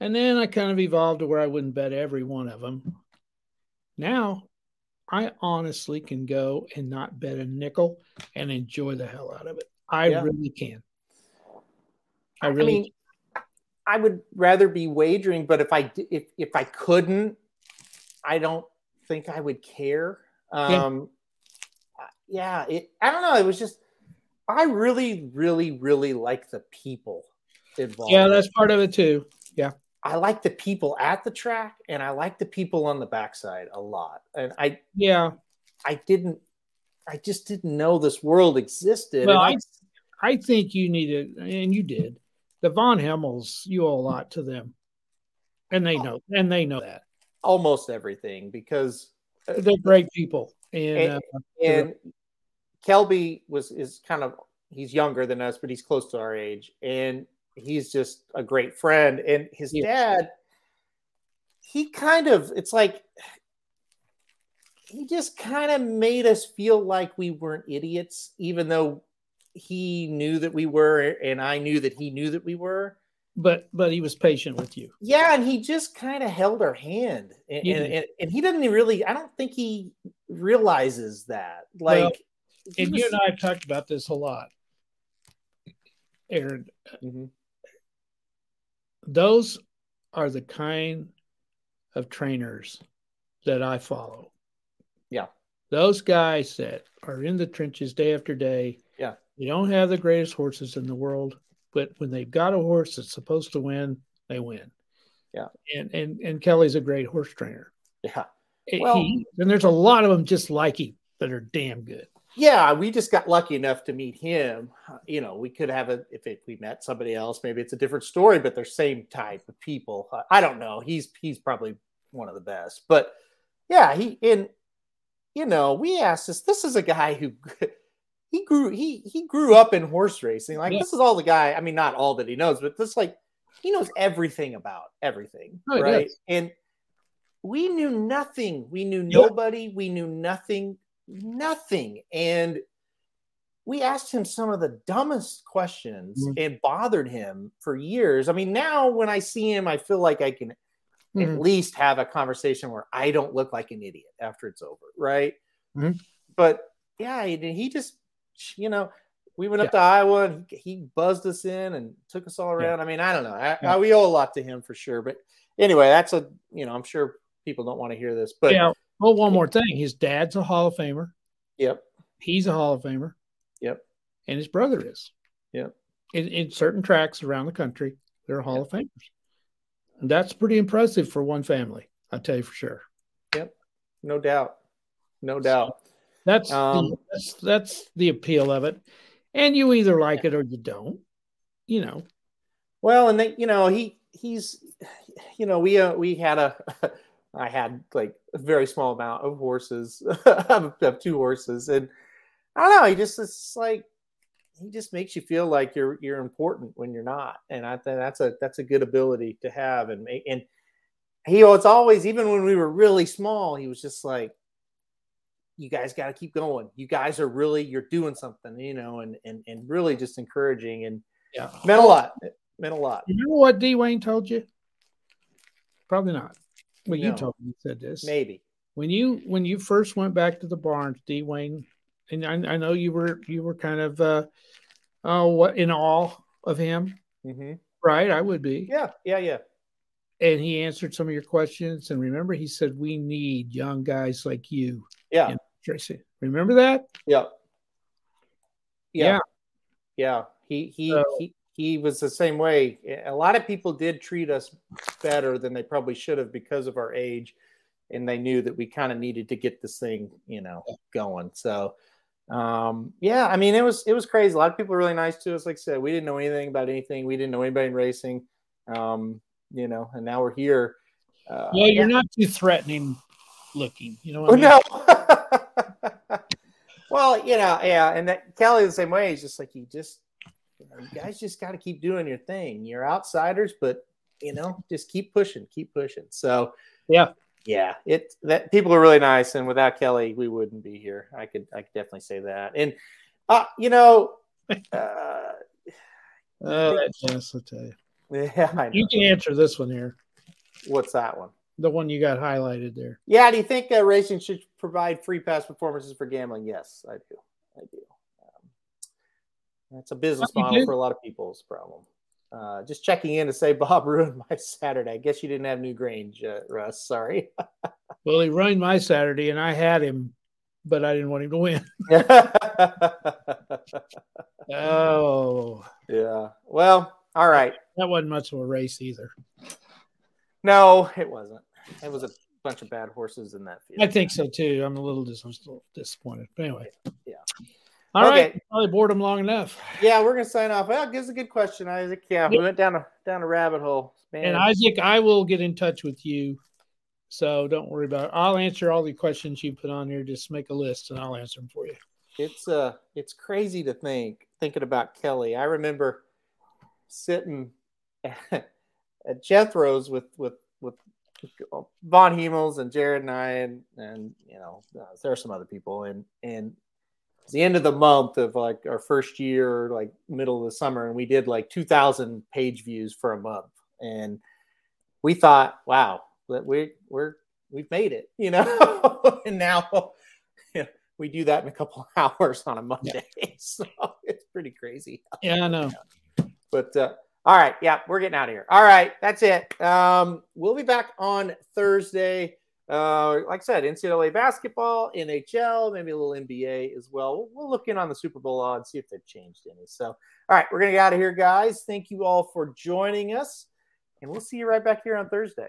And then I kind of evolved to where I wouldn't bet every one of them. Now, I honestly can go and not bet a nickel and enjoy the hell out of it. I Yeah. really can. I I really mean, I would rather be wagering, but if I if if I couldn't, I don't think I would care. Yeah. Um, yeah, it. I don't know. It was just I really, really, really like the people involved. yeah, that's part of it too. Yeah. I like the people at the track, and I like the people on the backside a lot. And I Yeah. I didn't. I just didn't know this world existed. Well, and I think you needed, and you did. The Von Hemels, you owe a lot to them, and they know, and they know that almost everything because they're great people. And, And- uh, and Kelby was is kind of he's younger than us, but he's close to our age, and he's just a great friend. And his Yeah. dad, he kind of it's like he just kind of made us feel like we weren't idiots, even though he knew that we were, and I knew that he knew that we were. but but he was patient with you. Yeah, and he just kind of held our hand, and, He and, and, and he doesn't really. I don't think he realizes that. Like, Well, And you and I have talked about this a lot, Aaron. Mhm. Those are the kind of trainers that I follow. Yeah. Those guys that are in the trenches day after day. They don't have the greatest horses in the world, but when they've got a horse that's supposed to win, they win. Yeah. And and and Kelly's a great horse trainer. yeah, He- Well- and there's a lot of them just like him that are damn good. yeah. We just got lucky enough to meet him. You know, we could have a if it, we met somebody else, maybe it's a different story, but they're same type of people. I- I don't know. He's he's probably one of the best, but yeah, he and you know we asked this. This is a guy who. (laughs) He grew he he grew up in horse racing. Like Yeah. this is all the guy. I mean, not all that he knows, but this like he knows everything about everything, Oh, right? And we knew nothing. We knew Yeah. nobody. We knew nothing, nothing. And we asked him some of the dumbest questions Mhm. and bothered him for years. I mean, now when I see him, I feel like I can Mhm. at least have a conversation where I don't look like an idiot after it's over, right? Mhm. But yeah, he just, you know, we went up to Iowa and he, buzzed us in and took us all Yeah. around. I mean, I don't know. I, Yeah. I- we owe a lot to him for sure. But anyway, that's a, you know, I'm sure people don't want to hear this, but yeah. Well, one more thing. His dad's a Hall of Famer. yep, He's a Hall of Famer. Yep. And his brother is. Yep. In, in certain tracks around the country, they're Hall of Famers. And that's pretty impressive for one family. I tell you for sure. Yep. No doubt. No doubt. That's Um, the, that's that's the appeal of it. And you either like it or you don't. You know. Well, and they, you know, he he's, you know, we uh, we had a, (laughs) I had like a very small amount of horses, (laughs) of, two horses, and I don't know. He just it's like he just makes you feel like you're you're important when you're not, and I think that's a that's a good ability to have, and and he it's always even when we were really small, he was just like. You guys got to keep going. You guys are really you're doing something, you know, and and and really just encouraging and Yeah. meant a lot. It meant a lot. You know what D Wayne told you? Probably not. Well, you told me you said this. maybe. When you when you first went back to the barns, D Wayne, and I, I know you were you were kind of uh oh what in awe of him, hmm right? I would be. Yeah, yeah, yeah. And he answered some of your questions. And remember, he said, We need young guys like you. Yeah. Tracy. Remember that? yeah, Yeah. yeah, yeah. He he So- he he was the same way. A lot of people did treat us better than they probably should have because of our age, and they knew that we kind of needed to get this thing, you know, going. So, um, yeah, I mean, it was it was crazy. A lot of people were really nice to us. Like I said, we didn't know anything about anything. We didn't know anybody in racing, um, you know, and now we're here. Uh, Well, you're yeah. not too threatening looking. You know what Oh, I mean? no. (laughs) well, you know, yeah, and that Kelly the same way. He's just like you just, you, know, you guys just got to keep doing your thing. You're outsiders, but you know, just keep pushing, keep pushing. So, Yeah. yeah, it that people are really nice, and without Kelly, we wouldn't be here. I could, I could definitely say that. And, uh, you know, (laughs) uh, Oh, that- yes, I'll tell you. (laughs) yeah, I. You can answer this one here. What's that one? The one you got highlighted there. Yeah, do you think uh, racing should provide free past performances for gambling? Yes, I do. I do. Um, that's a business model for a lot of people's problem. Uh, just checking in to say Bob (laughs) ruined my Saturday. I guess you didn't have Newgrange, uh, Russ. Sorry. (laughs) Well, he ruined my Saturday, and I had him, but I didn't want him to win. (laughs) Oh, yeah. Well, all right. that wasn't much of a race either. No, it wasn't. It was a bunch of bad horses in that field. I think so too. I'm a little dis- disappointed. But anyway. Yeah. All right. Okay. Probably bored him long enough. Yeah, we're gonna sign off. Well, gives a good question, Isaac. Yeah, we went down a down a rabbit hole. Man. And Isaac, I will get in touch with you. So don't worry about it. I'll answer all the questions you put on here. Just make a list and I'll answer them for you. it's uh it's crazy to think thinking about Kelly. I remember sitting at, (laughs) at Jethro's with with Von Hemels and Jared and I and and you know uh, there are some other people and and it's the end of the month of like our first year like middle of the summer and we did like 2000 page views for a month and we thought wow that we we're we've made it you know (laughs) and now you know, we do that in a couple (laughs) hours on a Monday. (laughs) So it's pretty crazy. Yeah, I know. But uh, all right, yeah, we're getting out of here. All right, that's it. Um, we'll be back on Thursday. Uh, like I said, NCAA basketball, NHL, maybe a little NBA as well. We'll, we'll look in on the Super Bowl odds, see if they've changed any. So, all right, we're gonna get out of here, guys. Thank you all for joining us, and we'll see you right back here on Thursday.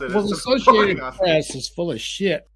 Well, the Associated. Press is full of shit.